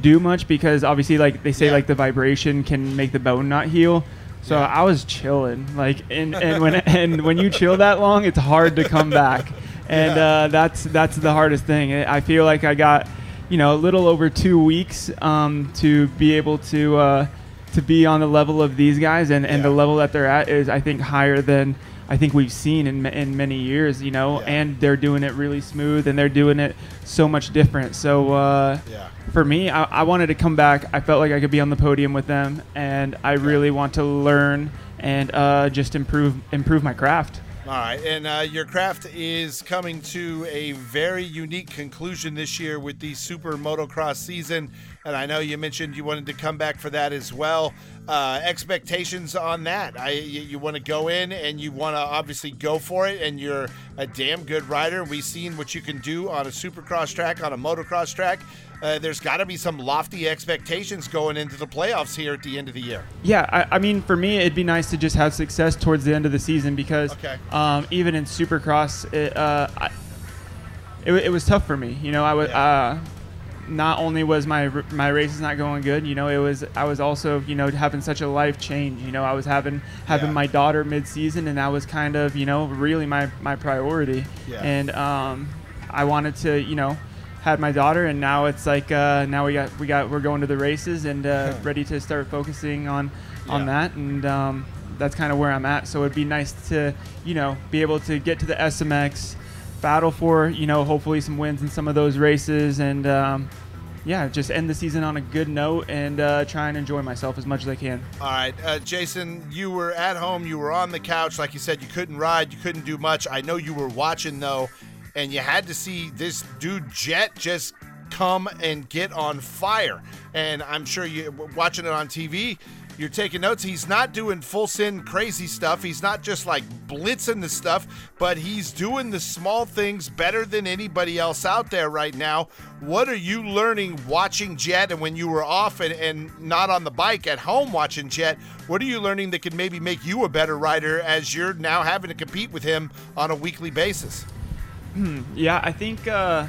do much because obviously, like they say, Yeah. like the vibration can make the bone not heal. So Yeah. I was chilling, like, and, and when and when you chill that long, it's hard to come back, and uh, that's that's the hardest thing. I feel like I got, you know, a little over two weeks um, to be able to uh, to be on the level of these guys, and, and the level that they're at is, I think, higher than I think we've seen in in many years. You know, Yeah. and they're doing it really smooth, and they're doing it so much different. So. Uh, Yeah. for me, I, I wanted to come back. I felt like I could be on the podium with them, and I really want to learn and uh, just improve improve my craft. All right, and uh, your craft is coming to a very unique conclusion this year with the Super Motocross season, and I know you mentioned you wanted to come back for that as well. Uh, expectations on that? I you, you want to go in and you want to obviously go for it, and you're a damn good rider. We've seen what you can do on a Supercross track, on a motocross track. Uh, there's got to be some lofty expectations going into the playoffs here at the end of the year. Yeah, I, I mean, for me, it'd be nice to just have success towards the end of the season because Okay. um, even in Supercross, it, uh, I, it, it was tough for me. You know, I was. Yeah. Not only was my my races not going good, you know, it was I was also you know having such a life change. You know, I was having having Yeah. my daughter mid season, and that was kind of you know really my my priority. Yeah. And um, I wanted to you know had my daughter, and now it's like uh, now we got we got we're going to the races and uh, ready to start focusing on on Yeah. that, and um, that's kind of where I'm at. So it'd be nice to you know be able to get to the SMX battle for you know hopefully some wins in some of those races and um, yeah just end the season on a good note and uh, try and enjoy myself as much as I can. All right, uh, Jason, you were at home, you were on the couch, like you said, you couldn't ride, you couldn't do much. I know you were watching though, and you had to see this dude Jet just come and get on fire. And I'm sure you watching it on TV. You're taking notes. He's not doing full sin crazy stuff. He's not just like blitzing the stuff, but he's doing the small things better than anybody else out there right now. What are you learning watching Jet and when you were off and, and not on the bike at home watching Jet? What are you learning that could maybe make you a better rider as you're now having to compete with him on a weekly basis? Yeah, I think uh,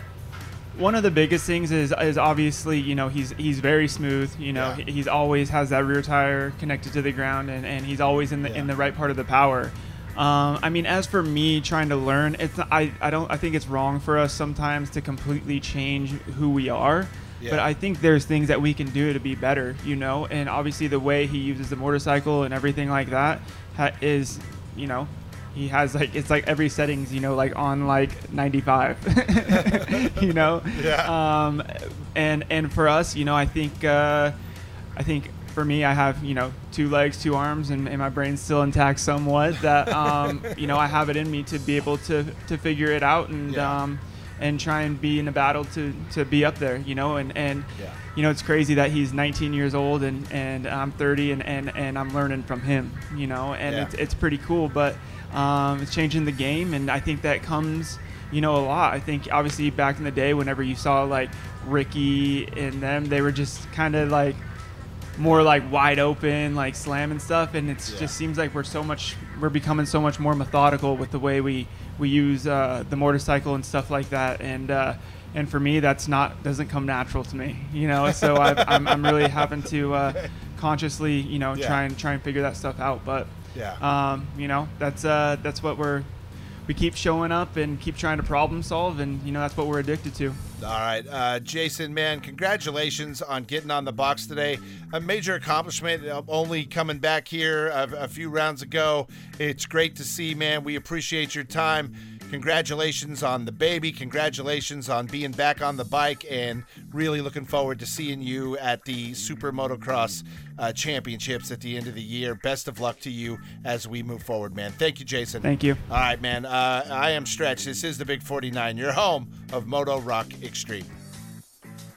one of the biggest things is is obviously you know he's he's very smooth. You know Yeah. he he's always has that rear tire connected to the ground and, and he's always in the in the right part of the power. Um, I mean, as for me trying to learn, it's I, I don't I think it's wrong for us sometimes to completely change who we are. yeah. But I think there's things that we can do to be better, you know. And obviously the way he uses the motorcycle and everything like that ha- is, you know, he has like it's like every settings, you know, like on like 95, you know. Yeah. Um, and and for us, you know, I think uh, I think for me, I have you know two legs, two arms, and, and my brain's still intact somewhat. That um, you know I have it in me to be able to to figure it out and Yeah. um, and try and be in a battle to to be up there. You know, and and Yeah. you know it's crazy that he's 19 years old and and I'm 30 and and, and I'm learning from him. You know, and Yeah. it's it's pretty cool, but um, it's changing the game, and I think that comes you know a lot. I think obviously back in the day, whenever you saw like Ricky and them, they were just kind of like more like wide open, like slamming stuff, and it Yeah. just seems like we're so much we're becoming so much more methodical with the way we we use uh, the motorcycle and stuff like that, and. Uh, and for me, that's not doesn't come natural to me, you know. So I've, I'm, I'm really having to uh, consciously, you know, Yeah. try and try and figure that stuff out. But Yeah. um, you know, that's uh, that's what we're we keep showing up and keep trying to problem solve, and you know that's what we're addicted to. All right, uh, Jason, man, congratulations on getting on the box today. A major accomplishment, uh, only coming back here a, a few rounds ago. It's great to see, man. We appreciate your time. Congratulations on the baby. Congratulations on being back on the bike, and really looking forward to seeing you at the Super Motocross uh, Championships at the end of the year. Best of luck to you as we move forward, man. Thank you, Jason. Thank you. All right, man. Uh, I am Stretch. This is the Big 49, your home of Moto Rock Extreme.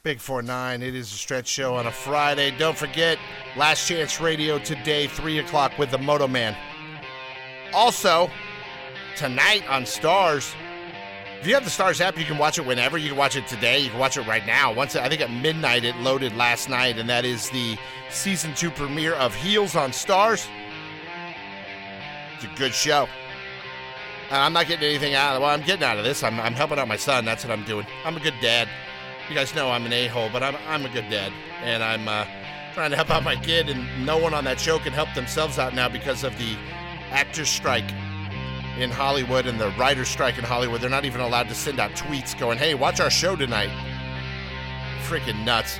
Big 49, it is a stretch show on a Friday. Don't forget, Last Chance Radio today, 3 o'clock with the Moto Man. Also, tonight on Starz, if you have the Starz app, you can watch it whenever. You can watch it today. You can watch it right now. Once I think at midnight it loaded last night, and that is the season two premiere of Heels on Starz. It's a good show. I'm not getting anything out of. Well, I'm getting out of this. I'm, I'm helping out my son. That's what I'm doing. I'm a good dad. You guys know I'm an a hole, but I'm, I'm a good dad. And I'm uh, trying to help out my kid, and no one on that show can help themselves out now because of the actors' strike in Hollywood and the writers' strike in Hollywood. They're not even allowed to send out tweets going, hey, watch our show tonight. Freaking nuts.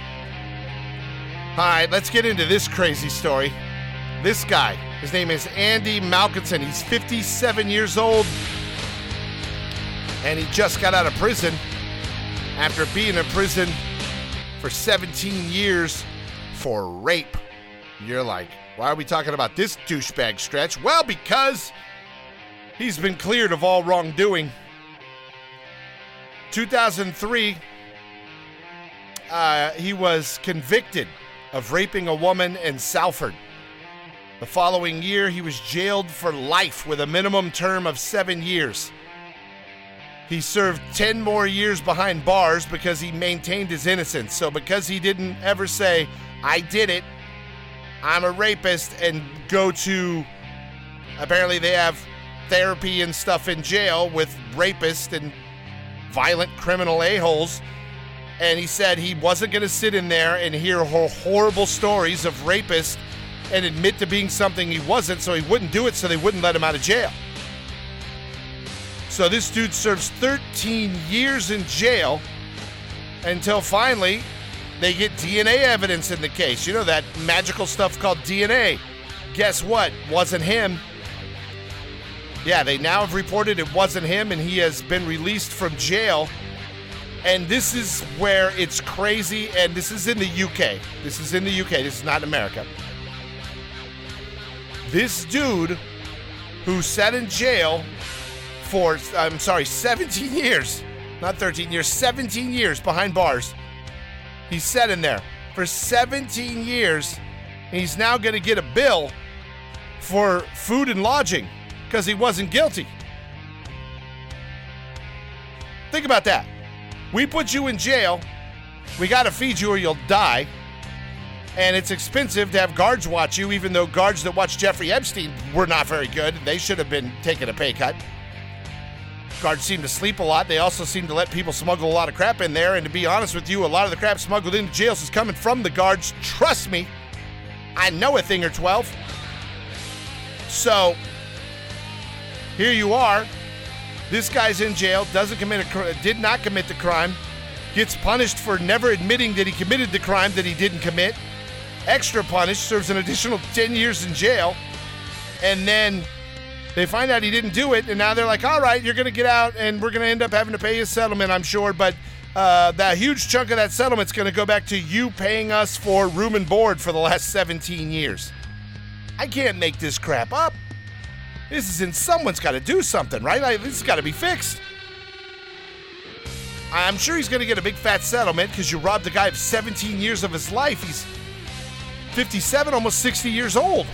All right, let's get into this crazy story. This guy, his name is Andy Malkinson. He's 57 years old, and he just got out of prison after being in prison for 17 years for rape. You're like, why are we talking about this douchebag stretch? Well, because he's been cleared of all wrongdoing. 2003, uh, he was convicted of raping a woman in Salford. The following year, he was jailed for life with a minimum term of seven years. He served 10 more years behind bars because he maintained his innocence. So, because he didn't ever say, I did it, I'm a rapist, and go to. Apparently, they have therapy and stuff in jail with rapists and violent criminal a-holes. And he said he wasn't going to sit in there and hear horrible stories of rapists and admit to being something he wasn't, so he wouldn't do it, so they wouldn't let him out of jail. So this dude serves 13 years in jail until finally they get DNA evidence in the case. You know that magical stuff called DNA. Guess what? Wasn't him. Yeah, they now have reported it wasn't him, and he has been released from jail. And this is where it's crazy, and this is in the UK. This is in the UK. This is not America. This dude who sat in jail for, I'm sorry, 17 years, not 13 years, 17 years behind bars. He sat in there for 17 years, and he's now going to get a bill for food and lodging because he wasn't guilty. Think about that. We put you in jail, we got to feed you or you'll die. And it's expensive to have guards watch you, even though guards that watch Jeffrey Epstein were not very good. They should have been taking a pay cut. Guards seem to sleep a lot. They also seem to let people smuggle a lot of crap in there. And to be honest with you, a lot of the crap smuggled into jails is coming from the guards. Trust me, I know a thing or 12. So, here you are. This guy's in jail, doesn't commit a did not commit the crime, gets punished for never admitting that he committed the crime that he didn't commit. Extra punished, serves an additional 10 years in jail. And then they find out he didn't do it, and now they're like, all right, you're going to get out, and we're going to end up having to pay a settlement, I'm sure. But uh, that huge chunk of that settlement's going to go back to you paying us for room and board for the last 17 years. I can't make this crap up. This is in someone's got to do something, right? I, this has got to be fixed. I'm sure he's going to get a big fat settlement because you robbed a guy of 17 years of his life. He's 57, almost 60 years old.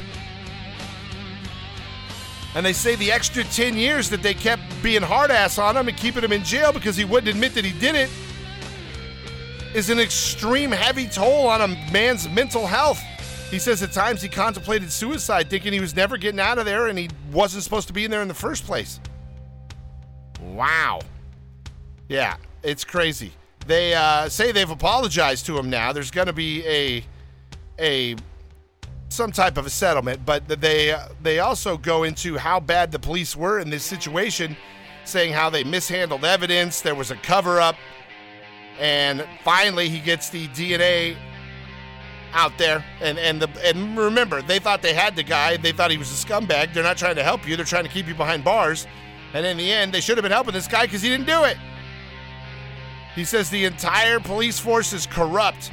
And they say the extra 10 years that they kept being hard ass on him and keeping him in jail because he wouldn't admit that he did it is an extreme heavy toll on a man's mental health. He says at times he contemplated suicide, thinking he was never getting out of there and he wasn't supposed to be in there in the first place. Wow. Yeah, it's crazy. They uh, say they've apologized to him now. There's going to be a a some type of a settlement, but they they also go into how bad the police were in this situation saying how they mishandled evidence, there was a cover up, and finally he gets the DNA out there. And and the and remember, they thought they had the guy. They thought he was a scumbag. They're not trying to help you. They're trying to keep you behind bars. And in the end, they should have been helping this guy because he didn't do it. He says the entire police force is corrupt.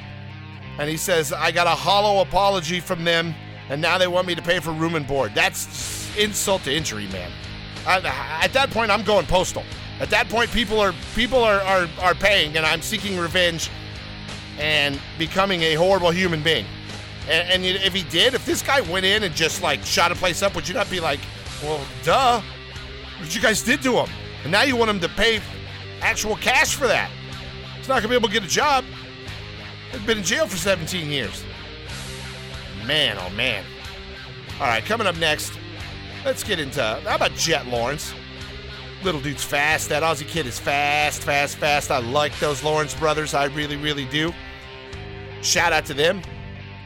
And he says, I got a hollow apology from them, and now they want me to pay for room and board. That's insult to injury, man. At that point, I'm going postal. At that point, people are people are, are, are paying, and I'm seeking revenge and becoming a horrible human being. And, and if he did, if this guy went in and just like shot a place up, would you not be like, well, duh? What you guys did to him? And now you want him to pay actual cash for that. He's not gonna be able to get a job. He's been in jail for 17 years. Man, oh man. All right, coming up next, let's get into how about Jet Lawrence? Little dude's fast. That Aussie kid is fast, fast, fast. I like those Lawrence brothers. I really, really do. Shout out to them.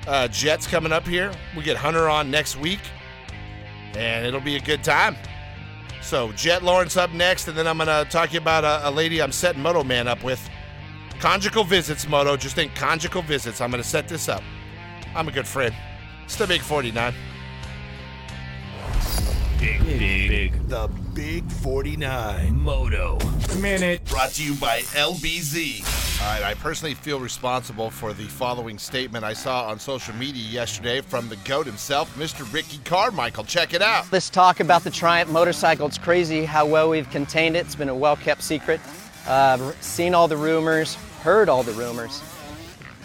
Uh, Jets coming up here. We get Hunter on next week, and it'll be a good time. So Jet Lawrence up next, and then I'm gonna talk to you about a, a lady I'm setting Moto Man up with. Conjugal visits, Moto. Just think conjugal visits. I'm gonna set this up. I'm a good friend. It's the Big 49. Big, big, big. The Big 49 Moto. Minute. Brought to you by LBZ. All right, I personally feel responsible for the following statement I saw on social media yesterday from the GOAT himself, Mr. Ricky Carmichael. Check it out. Let's talk about the Triumph motorcycle. It's crazy how well we've contained it. It's been a well kept secret. Uh, seen all the rumors, heard all the rumors.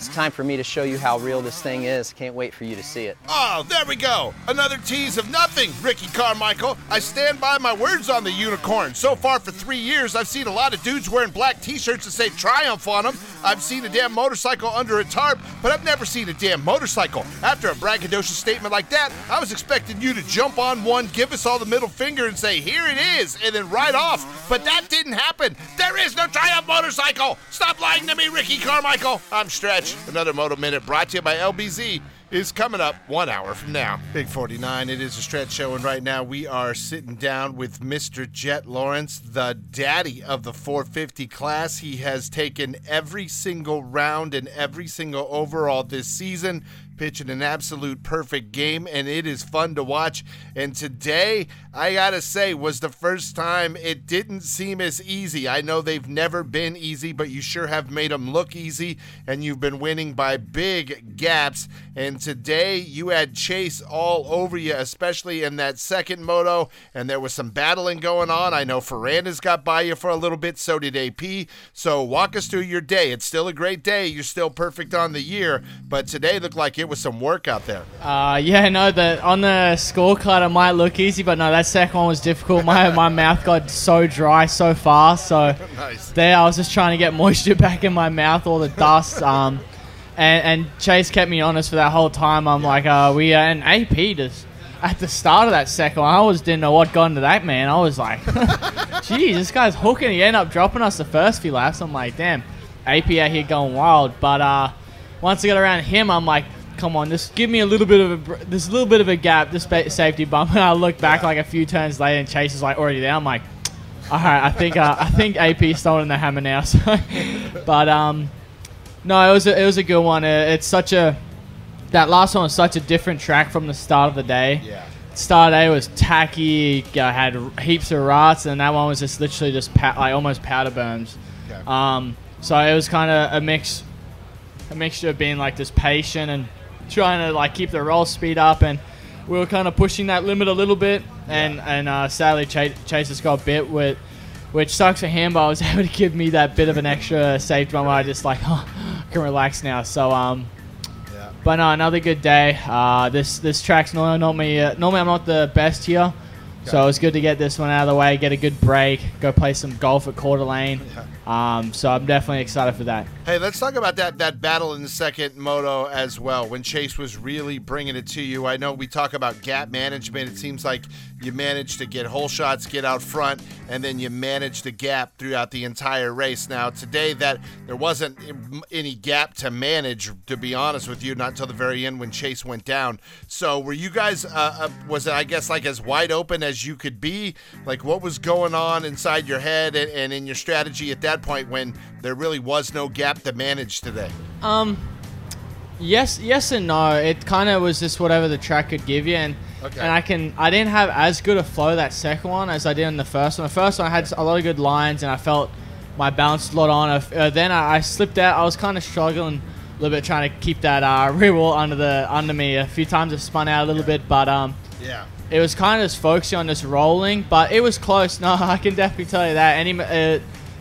It's time for me to show you how real this thing is. Can't wait for you to see it. Oh, there we go. Another tease of nothing, Ricky Carmichael. I stand by my words on the unicorn. So far for three years, I've seen a lot of dudes wearing black t shirts that say Triumph on them. I've seen a damn motorcycle under a tarp, but I've never seen a damn motorcycle. After a braggadocious statement like that, I was expecting you to jump on one, give us all the middle finger, and say, Here it is, and then ride off. But that didn't happen. There is no Triumph motorcycle. Stop lying to me, Ricky Carmichael. I'm Another Moto Minute brought to you by LBZ is coming up one hour from now. Big 49, it is a stretch show, and right now we are sitting down with Mr. Jet Lawrence, the daddy of the 450 class. He has taken every single round and every single overall this season, pitching an absolute perfect game, and it is fun to watch. And today, I gotta say, was the first time it didn't seem as easy. I know they've never been easy, but you sure have made them look easy, and you've been winning by big gaps. And today, you had Chase all over you, especially in that second moto, and there was some battling going on. I know Ferrandis got by you for a little bit, so did AP. So walk us through your day. It's still a great day. You're still perfect on the year, but today looked like it was some work out there. Uh, yeah, no, the on the scorecard it might look easy, but no, that second one was difficult. My my mouth got so dry so fast, so Nice. there I was just trying to get moisture back in my mouth, all the dust. Um, and, and Chase kept me honest for that whole time. I'm like, uh, we uh, and AP just at the start of that second one, I was didn't know what got into that man. I was like, geez, this guy's hooking. He ended up dropping us the first few laps. I'm like, damn, AP out here going wild. But uh, once I got around him, I'm like, come on, just give me a little bit of a this little bit of a gap, this ba- safety bump. And I look back like a few turns later, and Chase is like already there. I'm like, all right, I think uh, I think AP's throwing the hammer now. So, but um, no, it was a, it was a good one. Uh, it's such a that last one was such a different track from the start of the day. Yeah. Start day was tacky, uh, had heaps of ruts, and that one was just literally just like almost powder burns. Okay. Um, so it was kind of a mix, a mixture of being like this patient and trying to like keep the roll speed up, and we were kind of pushing that limit a little bit, and and uh, sadly Chase, Chase has got bit with. Which sucks for him, but I was able to give me that bit of an extra safety run where I just like, oh, I can relax now. So um, Yeah. but no, another good day. Uh, this this track's normally not me. Uh, normally I'm not the best here, so it was good to get this one out of the way, get a good break, go play some golf at Coeur d'Alene. Um, so I'm definitely excited for that. Hey, let's talk about that that battle in the second moto as well. When Chase was really bringing it to you, I know we talk about gap management. It seems like you managed to get hole shots, get out front, and then you managed the gap throughout the entire race. Now today, that there wasn't any gap to manage, to be honest with you, not until the very end when Chase went down. So were you guys? Uh, uh, was it I guess like as wide open as you could be? Like what was going on inside your head and, and in your strategy at that? That point when there really was no gap to manage today? Um, yes, yes and no. It kind of was just whatever the track could give you, and okay. and I can I didn't have as good a flow that second one as I did in the first one. The first one I had a lot of good lines, and I felt my bounce a lot on. Uh, then I, I, slipped out. I was kind of struggling a little bit trying to keep that uh, rear wall under the under me. A few times I spun out a little yeah. bit, but um, yeah. It was kind of just focusing on just rolling, but it was close. No, I can definitely tell you that. Any uh,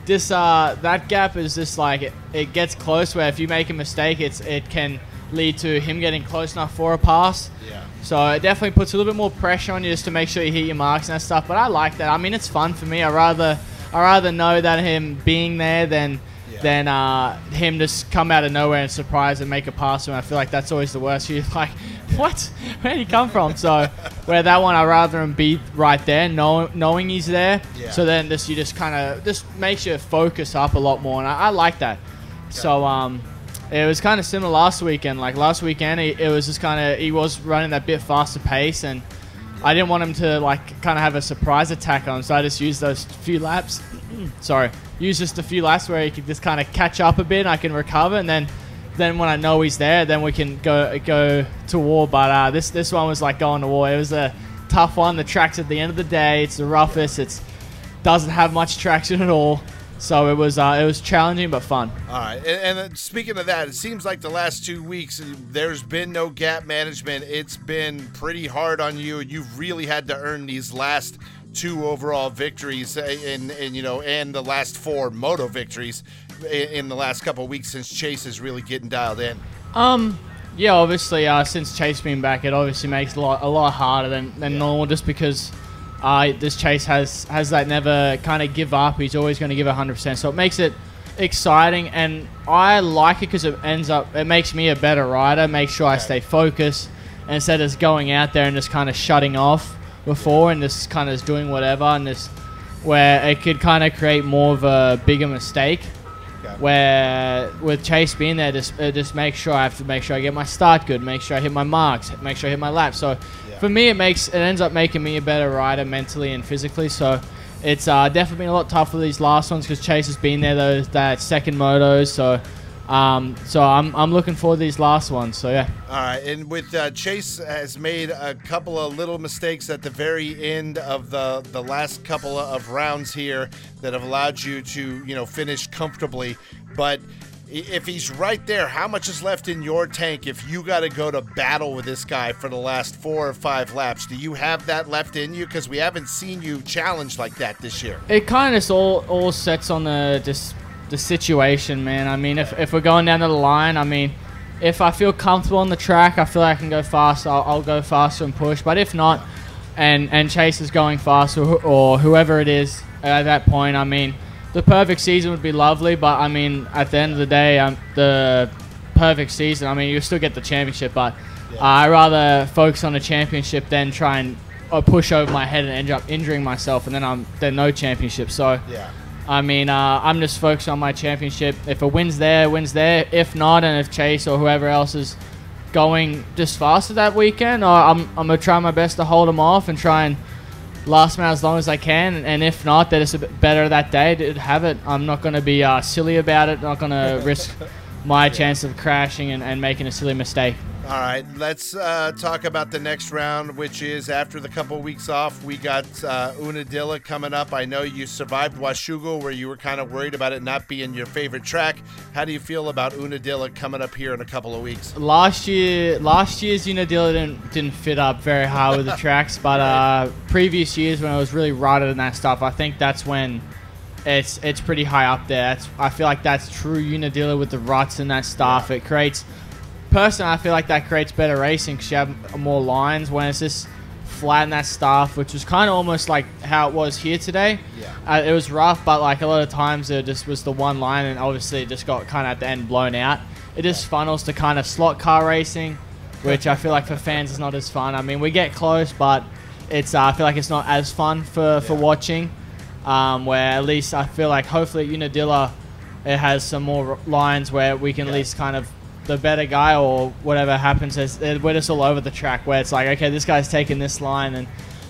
this uh, that gap is just like it, it gets close where if you make a mistake, it's it can lead to him getting close enough for a pass. Yeah. So it definitely puts a little bit more pressure on you just to make sure you hit your marks and that stuff. But I like that. I mean, it's fun for me. I rather I rather know that him being there than yeah. than uh, him just come out of nowhere and surprise and make a pass. And I feel like that's always the worst. You're like, what? Where did he come from? So where that one, I rather him be right there, know, knowing he's there. Yeah. So then this you just kind of just makes you focus up a lot more, and I, I like that. Okay. So um, it was kind of similar last weekend. Like last weekend, it, it was just kind of he was running that bit faster pace, and I didn't want him to like kind of have a surprise attack on him, so I just used those few laps. Sorry, use just a few laps where he could just kind of catch up a bit. I can recover, and then then when I know he's there, then we can go go to war. But uh, this this one was like going to war. It was a tough one. The track's at the end of the day. It's the roughest. It's doesn't have much traction at all. So it was uh, it was challenging but fun. All right, and, and, speaking of that, it seems like the last two weeks there's been no gap management. It's been pretty hard on you. You've really had to earn these last two overall victories, and and you know, and the last four moto victories in the last couple weeks since Chase is really getting dialed in? Um, yeah, obviously, uh, since Chase being back, it obviously makes a lot a lot harder than, than yeah. normal, just because uh, this Chase has has that never kind of give up. He's always going to give 100%, so it makes it exciting, and I like it because it ends up it makes me a better rider. Makes sure I stay focused instead of going out there and just kind of shutting off before and just kind of just doing whatever and just where it could kind of create more of a bigger mistake where with Chase being there, just uh, just make sure I have to make sure I get my start good, make sure I hit my marks, make sure I hit my lap. So yeah. for me, it makes it ends up making me a better rider mentally and physically. So it's uh, definitely been a lot tougher these last ones because Chase has been there those that second motos. So um, so I'm, I'm looking for these last ones. So yeah. All right, and with uh, Chase has made a couple of little mistakes at the very end of the the last couple of rounds here that have allowed you to you know finish comfortably, but. If he's right there, how much is left in your tank if you got to go to battle with this guy for the last four or five laps? Do you have that left in you? Because we haven't seen you challenged like that this year. It kind of all all sets on the just the situation, man. I mean, if, if we're going down to the line, I mean, if I feel comfortable on the track, I feel like I can go fast. I'll, I'll go faster and push. But if not, and and Chase is going fast or, or whoever it is at that point, I mean, the perfect season would be lovely. But I mean, at the end of the day, um, the perfect season, I mean, you still get the championship. But yeah. I rather focus on the championship than try and push over my head and end up injuring myself, and then I'm then no championship. So yeah. I mean, uh, I'm just focused on my championship. If a win's there, wins there. If not, and if Chase or whoever else is going just faster that weekend, I'm, I'm going to try my best to hold them off and try and last them out as long as I can. And if not, that it's a bit better that day to have it. I'm not going to be uh, silly about it. Not going to risk my chance of crashing and, and making a silly mistake. All right, let's uh, talk about the next round, which is after the couple of weeks off. We got uh, Unadilla coming up. I know you survived Washougal, where you were kind of worried about it not being your favorite track. How do you feel about Unadilla coming up here in a couple of weeks? Last year, last year's Unadilla didn't didn't fit up very high with the tracks, but uh, previous years when I was really rotted and that stuff, I think that's when it's it's pretty high up there. That's, I feel like that's true Unadilla with the ruts and that stuff. It creates personally, I feel like that creates better racing because you have more lines. When it's just flatten that stuff, which was kind of almost like how it was here today. Yeah. Uh, it was rough, but like a lot of times it just was the one line, and obviously it just got kind of at the end blown out. It just funnels to kind of slot car racing, which I feel like for fans is not as fun. I mean, we get close, but it's uh, I feel like it's not as fun for for watching. Um, where at least I feel like hopefully at Unadilla it has some more lines where we can at least kind of the better guy or whatever happens is we're just all over the track where it's like okay this guy's taking this line and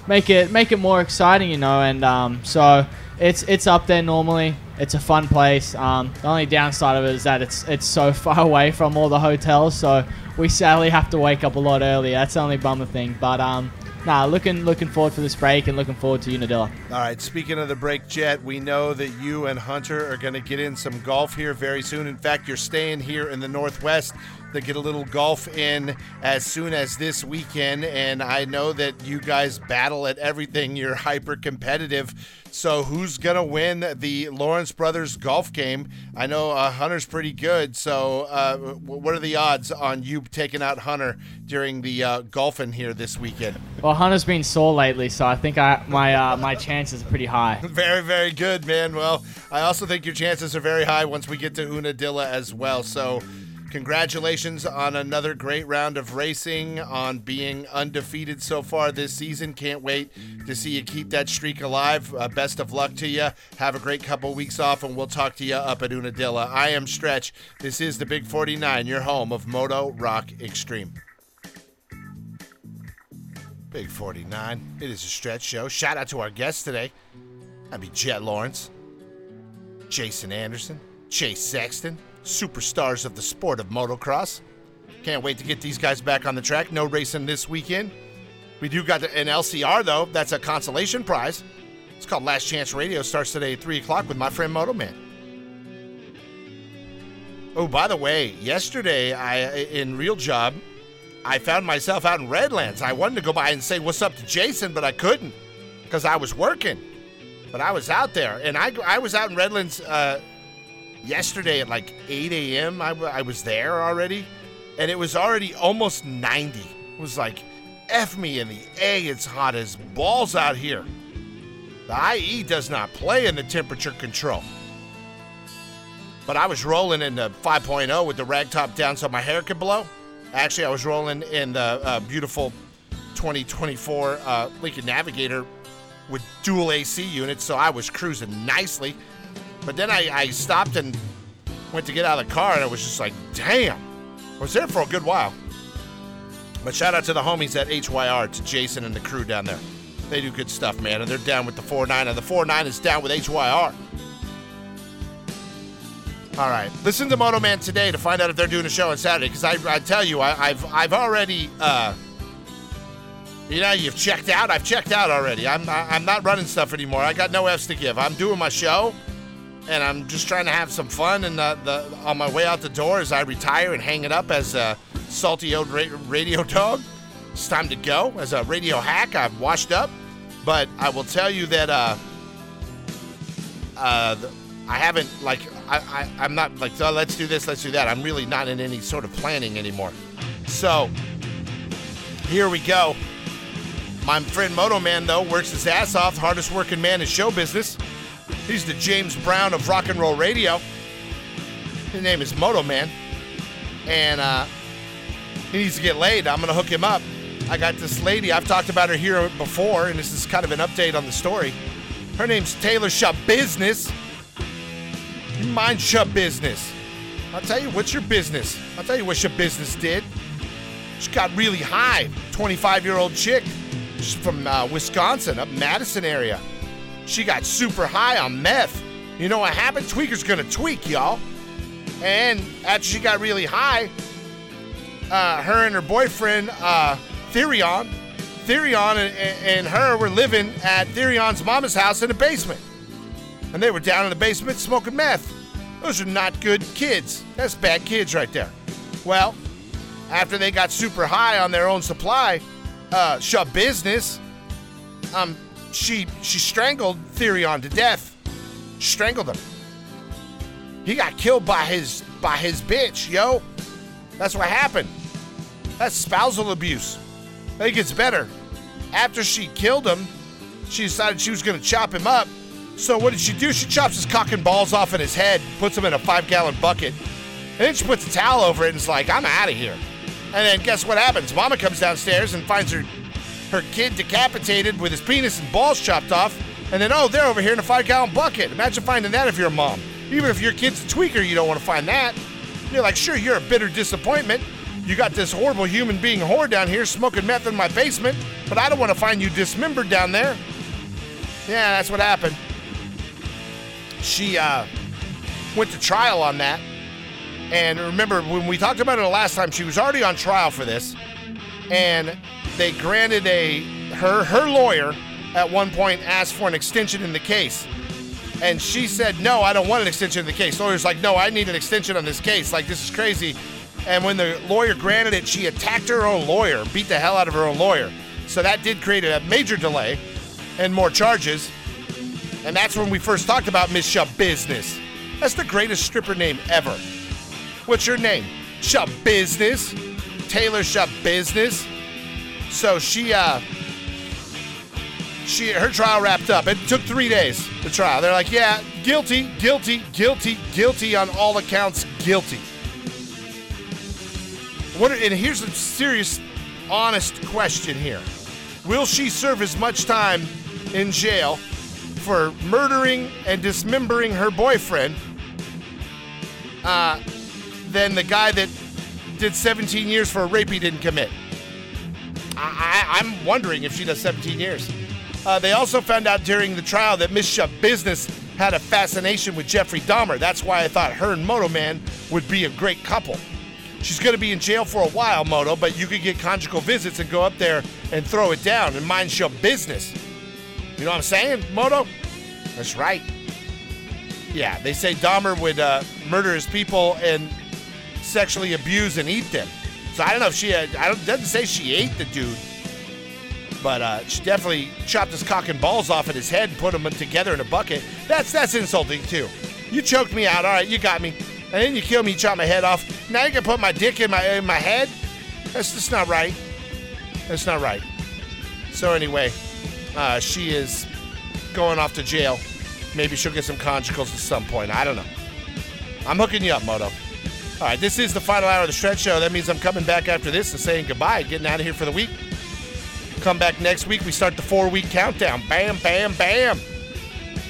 make it make it more exciting you know and um, so it's it's up there normally. It's a fun place. Um, the only downside of it is that it's it's so far away from all the hotels so we sadly have to wake up a lot earlier. That's the only bummer thing but um nah looking looking forward for this break and looking forward to Unadilla All right, speaking of the break jet, we know that you and Hunter are going to get in some golf here very soon. In fact, you're staying here in the Northwest to get a little golf in as soon as this weekend. And I know that you guys battle at everything. You're hyper competitive. So, who's going to win the Lawrence Brothers golf game? I know uh, Hunter's pretty good. So, uh, what are the odds on you taking out Hunter during the uh, golfing here this weekend? well Hunter's been sore lately so I think I my uh, my chances are pretty high Very, very good, man. Well, I also think your chances are very high once we get to Unadilla as well. So, congratulations on another great round of racing, on being undefeated so far this season. Can't wait to see you keep that streak alive. Uh, best of luck to you. Have a great couple weeks off, and we'll talk to you up at Unadilla. I am Stretch. This is the Big 49, your home of Moto Rock Extreme. Big 49. It is a stretch show. Shout out to our guests today. That'd be Jet Lawrence, Jason Anderson, Chase Sexton, superstars of the sport of motocross. Can't wait to get these guys back on the track. No racing this weekend. We do got an LCR though. That's a consolation prize. It's called Last Chance Radio. Starts today at three o'clock with my friend Moto Man. Oh, by the way, yesterday I in Real Job, I found myself out in Redlands. I wanted to go by and say what's up to Jason, but I couldn't because I was working. But I was out there, and I, I was out in Redlands uh, yesterday at like 8 a.m. I, w- I was there already, and it was already almost 90. It was like, F me in the A, it's hot as balls out here. The IE does not play in the temperature control. But I was rolling in the 5.0 with the rag top down so my hair could blow. Actually, I was rolling in the uh, beautiful 2024 uh, Lincoln Navigator with dual AC units, so I was cruising nicely. But then I, I stopped and went to get out of the car, and I was just like, damn. I was there for a good while. But shout out to the homies at HYR, to Jason and the crew down there. They do good stuff, man, and they're down with the 4-9, and the 4-9 is down with HYR. All right, listen to Moto Man today to find out if they're doing a show on Saturday. Because I, I tell you, I, I've I've already, uh, you know, you've checked out. I've checked out already. I'm I'm not running stuff anymore. I got no f's to give. I'm doing my show, and I'm just trying to have some fun. And uh, the on my way out the door, as I retire and hang it up as a salty old ra- radio dog, it's time to go. As a radio hack, I've washed up, but I will tell you that. Uh, uh, I haven't like I, I I'm not like oh, let's do this, let's do that. I'm really not in any sort of planning anymore. So here we go. My friend Moto Man though works his ass off, hardest working man in show business. He's the James Brown of rock and roll radio. His name is Moto Man, and uh, he needs to get laid. I'm gonna hook him up. I got this lady. I've talked about her here before, and this is kind of an update on the story. Her name's Taylor Shop Business. You mind your business. I'll tell you what's your business. I'll tell you what your business did. She got really high. 25 year old chick. She's from uh, Wisconsin, up Madison area. She got super high on meth. You know what happened? Tweaker's gonna tweak, y'all. And after she got really high, uh, her and her boyfriend, uh, Thyrion, Thyrion and, and her were living at Thyrion's mama's house in the basement and they were down in the basement smoking meth. Those are not good kids. That's bad kids right there. Well, after they got super high on their own supply, uh, Schabusiness. Um, she she strangled Thyrion to death. Strangled him. He got killed by his by his bitch, yo. That's what happened. That's spousal abuse. I think it's better. after she killed him, she decided she was to chop him up. So what did she do? She chops his cock and balls off in his head, puts him in a five gallon bucket, and then she puts a towel over it and is like, I'm out of here. And then guess what happens? Mama comes downstairs and finds her her kid decapitated with his penis and balls chopped off. And then, oh, they're over here in a five gallon bucket. Imagine finding that if you're a mom. Even if your kid's a tweaker, you don't want to find that. You're like, sure, you're a bitter disappointment. You got this horrible human being whore down here smoking meth in my basement, but I don't want to find you dismembered down there. Yeah, that's what happened. She uh, went to trial on that. And remember, when we talked about it the last time, she was already on trial for this. And they granted a her her lawyer at one point asked for an extension in the case. And she said, No, I don't want an extension in the case. The lawyer's like, No, I need an extension on this case. Like, this is crazy. And when the lawyer granted it, she attacked her own lawyer, beat the hell out of her own lawyer. So that did create a major delay and more charges. And that's when we first talked about Miss Schabusiness. That's the greatest stripper name ever. What's your name? Shub Business. Taylor Shub Business. So she uh she her trial wrapped up. It took three days, the trial. They're like, yeah, guilty, guilty, guilty, guilty on all accounts, guilty. What and here's a serious, honest question here. Will she serve as much time in jail for murdering and dismembering her boyfriend uh, than the guy that did 17 years for a rape he didn't commit? I, am wondering if she does 17 years. Uh, they also found out during the trial that Miss Shub Business had a fascination with Jeffrey Dahmer. That's why I thought her and Moto Man would be a great couple. She's going to be in jail for a while, Moto, but you could get conjugal visits and go up there and throw it down and mind your business. You know what I'm saying, Moto? That's right. Yeah, they say Dahmer would uh, murder his people and sexually abuse and eat them. So I don't know if she had, I don't, doesn't say she ate the dude, but uh, she definitely chopped his cock and balls off at his head and put them together in a bucket. That's that's insulting too. You choked me out, all right, you got me, and then you kill me, you chop my head off. Now you can put my dick in my in my head. That's just not right. That's not right. So anyway, uh, she is going off to jail. Maybe she'll get some conjugals at some point. I don't know. I'm hooking you up, Moto. All right, this is the final hour of the stretch show. That means I'm coming back after this and saying goodbye, getting out of here for the week. Come back next week. We start the four week countdown. Bam, bam, bam.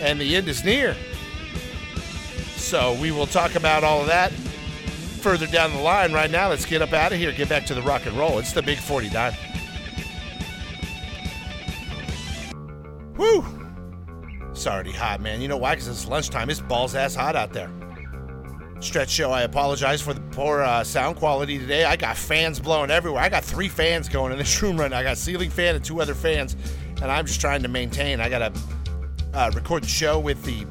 And the end is near. So we will talk about all of that further down the line. Right now, let's get up out of here, get back to the rock and roll. It's the Big 49. Woo! It's already hot, man. You know why? Because it's lunchtime. It's balls ass hot out there. Stretch show. I apologize for the poor uh, sound quality today. I got fans blowing everywhere. I got three fans going in this room right now. I got ceiling fan and two other fans, and I'm just trying to maintain. I got to uh, record the show with the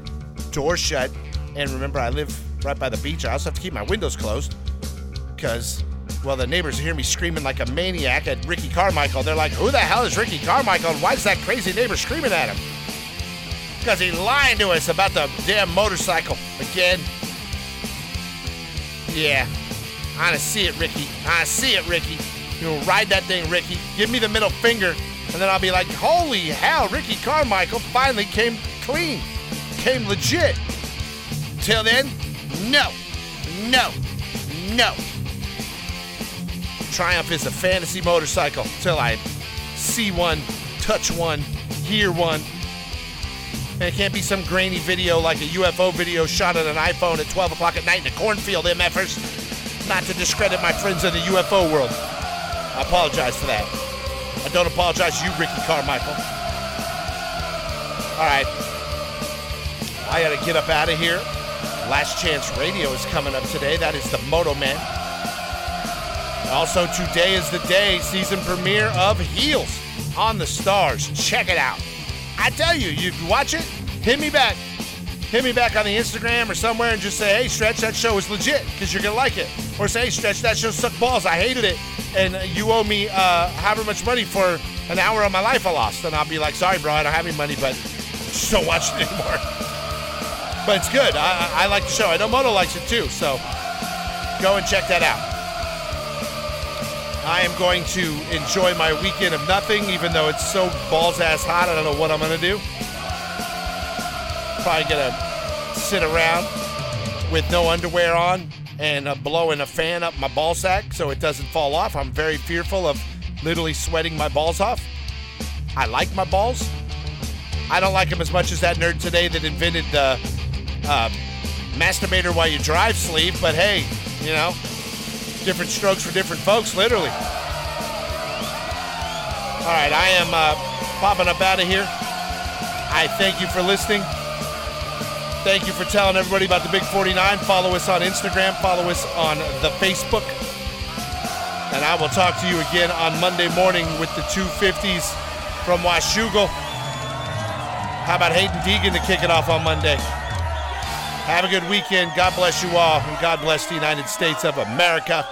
door shut. And remember, I live right by the beach. I also have to keep my windows closed because, well, the neighbors hear me screaming like a maniac at Ricky Carmichael. They're like, "Who the hell is Ricky Carmichael? And why is that crazy neighbor screaming at him?" Because he's lying to us about the damn motorcycle again. Yeah. I see it, Ricky. I see it, Ricky. You'll ride that thing, Ricky. Give me the middle finger, and then I'll be like, holy hell, Ricky Carmichael finally came clean. Came legit. Till then, no. No. No. Triumph is a fantasy motorcycle till I see one, touch one, hear one. It can't be some grainy video like a UFO video shot on an iPhone at 12 o'clock at night in a cornfield, MFers. Not to discredit my friends in the UFO world. I apologize for that. I don't apologize to you, Ricky Carmichael. All right. I got to get up out of here. Last Chance Radio is coming up today. That is the Moto Man. Also, today is the day, season premiere of Heels on the Starz. Check it out. I tell you, you watch it, hit me back. Hit me back on the Instagram or somewhere and just say, hey, Stretch, that show is legit because you're going to like it. Or say, hey, Stretch, that show sucked balls. I hated it. And you owe me uh, however much money for an hour of my life I lost. And I'll be like, sorry, bro, I don't have any money, but just don't watch it anymore. but it's good. I, I like the show. I know Moto likes it too. So go and check that out. I am going to enjoy my weekend of nothing, even though it's so balls ass hot. I don't know what I'm going to do. Probably going to sit around with no underwear on and uh, blowing a fan up my ball sack so it doesn't fall off. I'm very fearful of literally sweating my balls off. I like my balls. I don't like them as much as that nerd today that invented the uh, masturbator while you drive sleeve, but hey, you know, different strokes for different folks, literally. All right, I am uh, popping up out of here. I thank you for listening. Thank you for telling everybody about the Big 49. Follow us on Instagram, follow us on the Facebook. And I will talk to you again on Monday morning with the 250s from Washougal. How about Haiden Deegan to kick it off on Monday? Have a good weekend. God bless you all, and God bless the United States of America.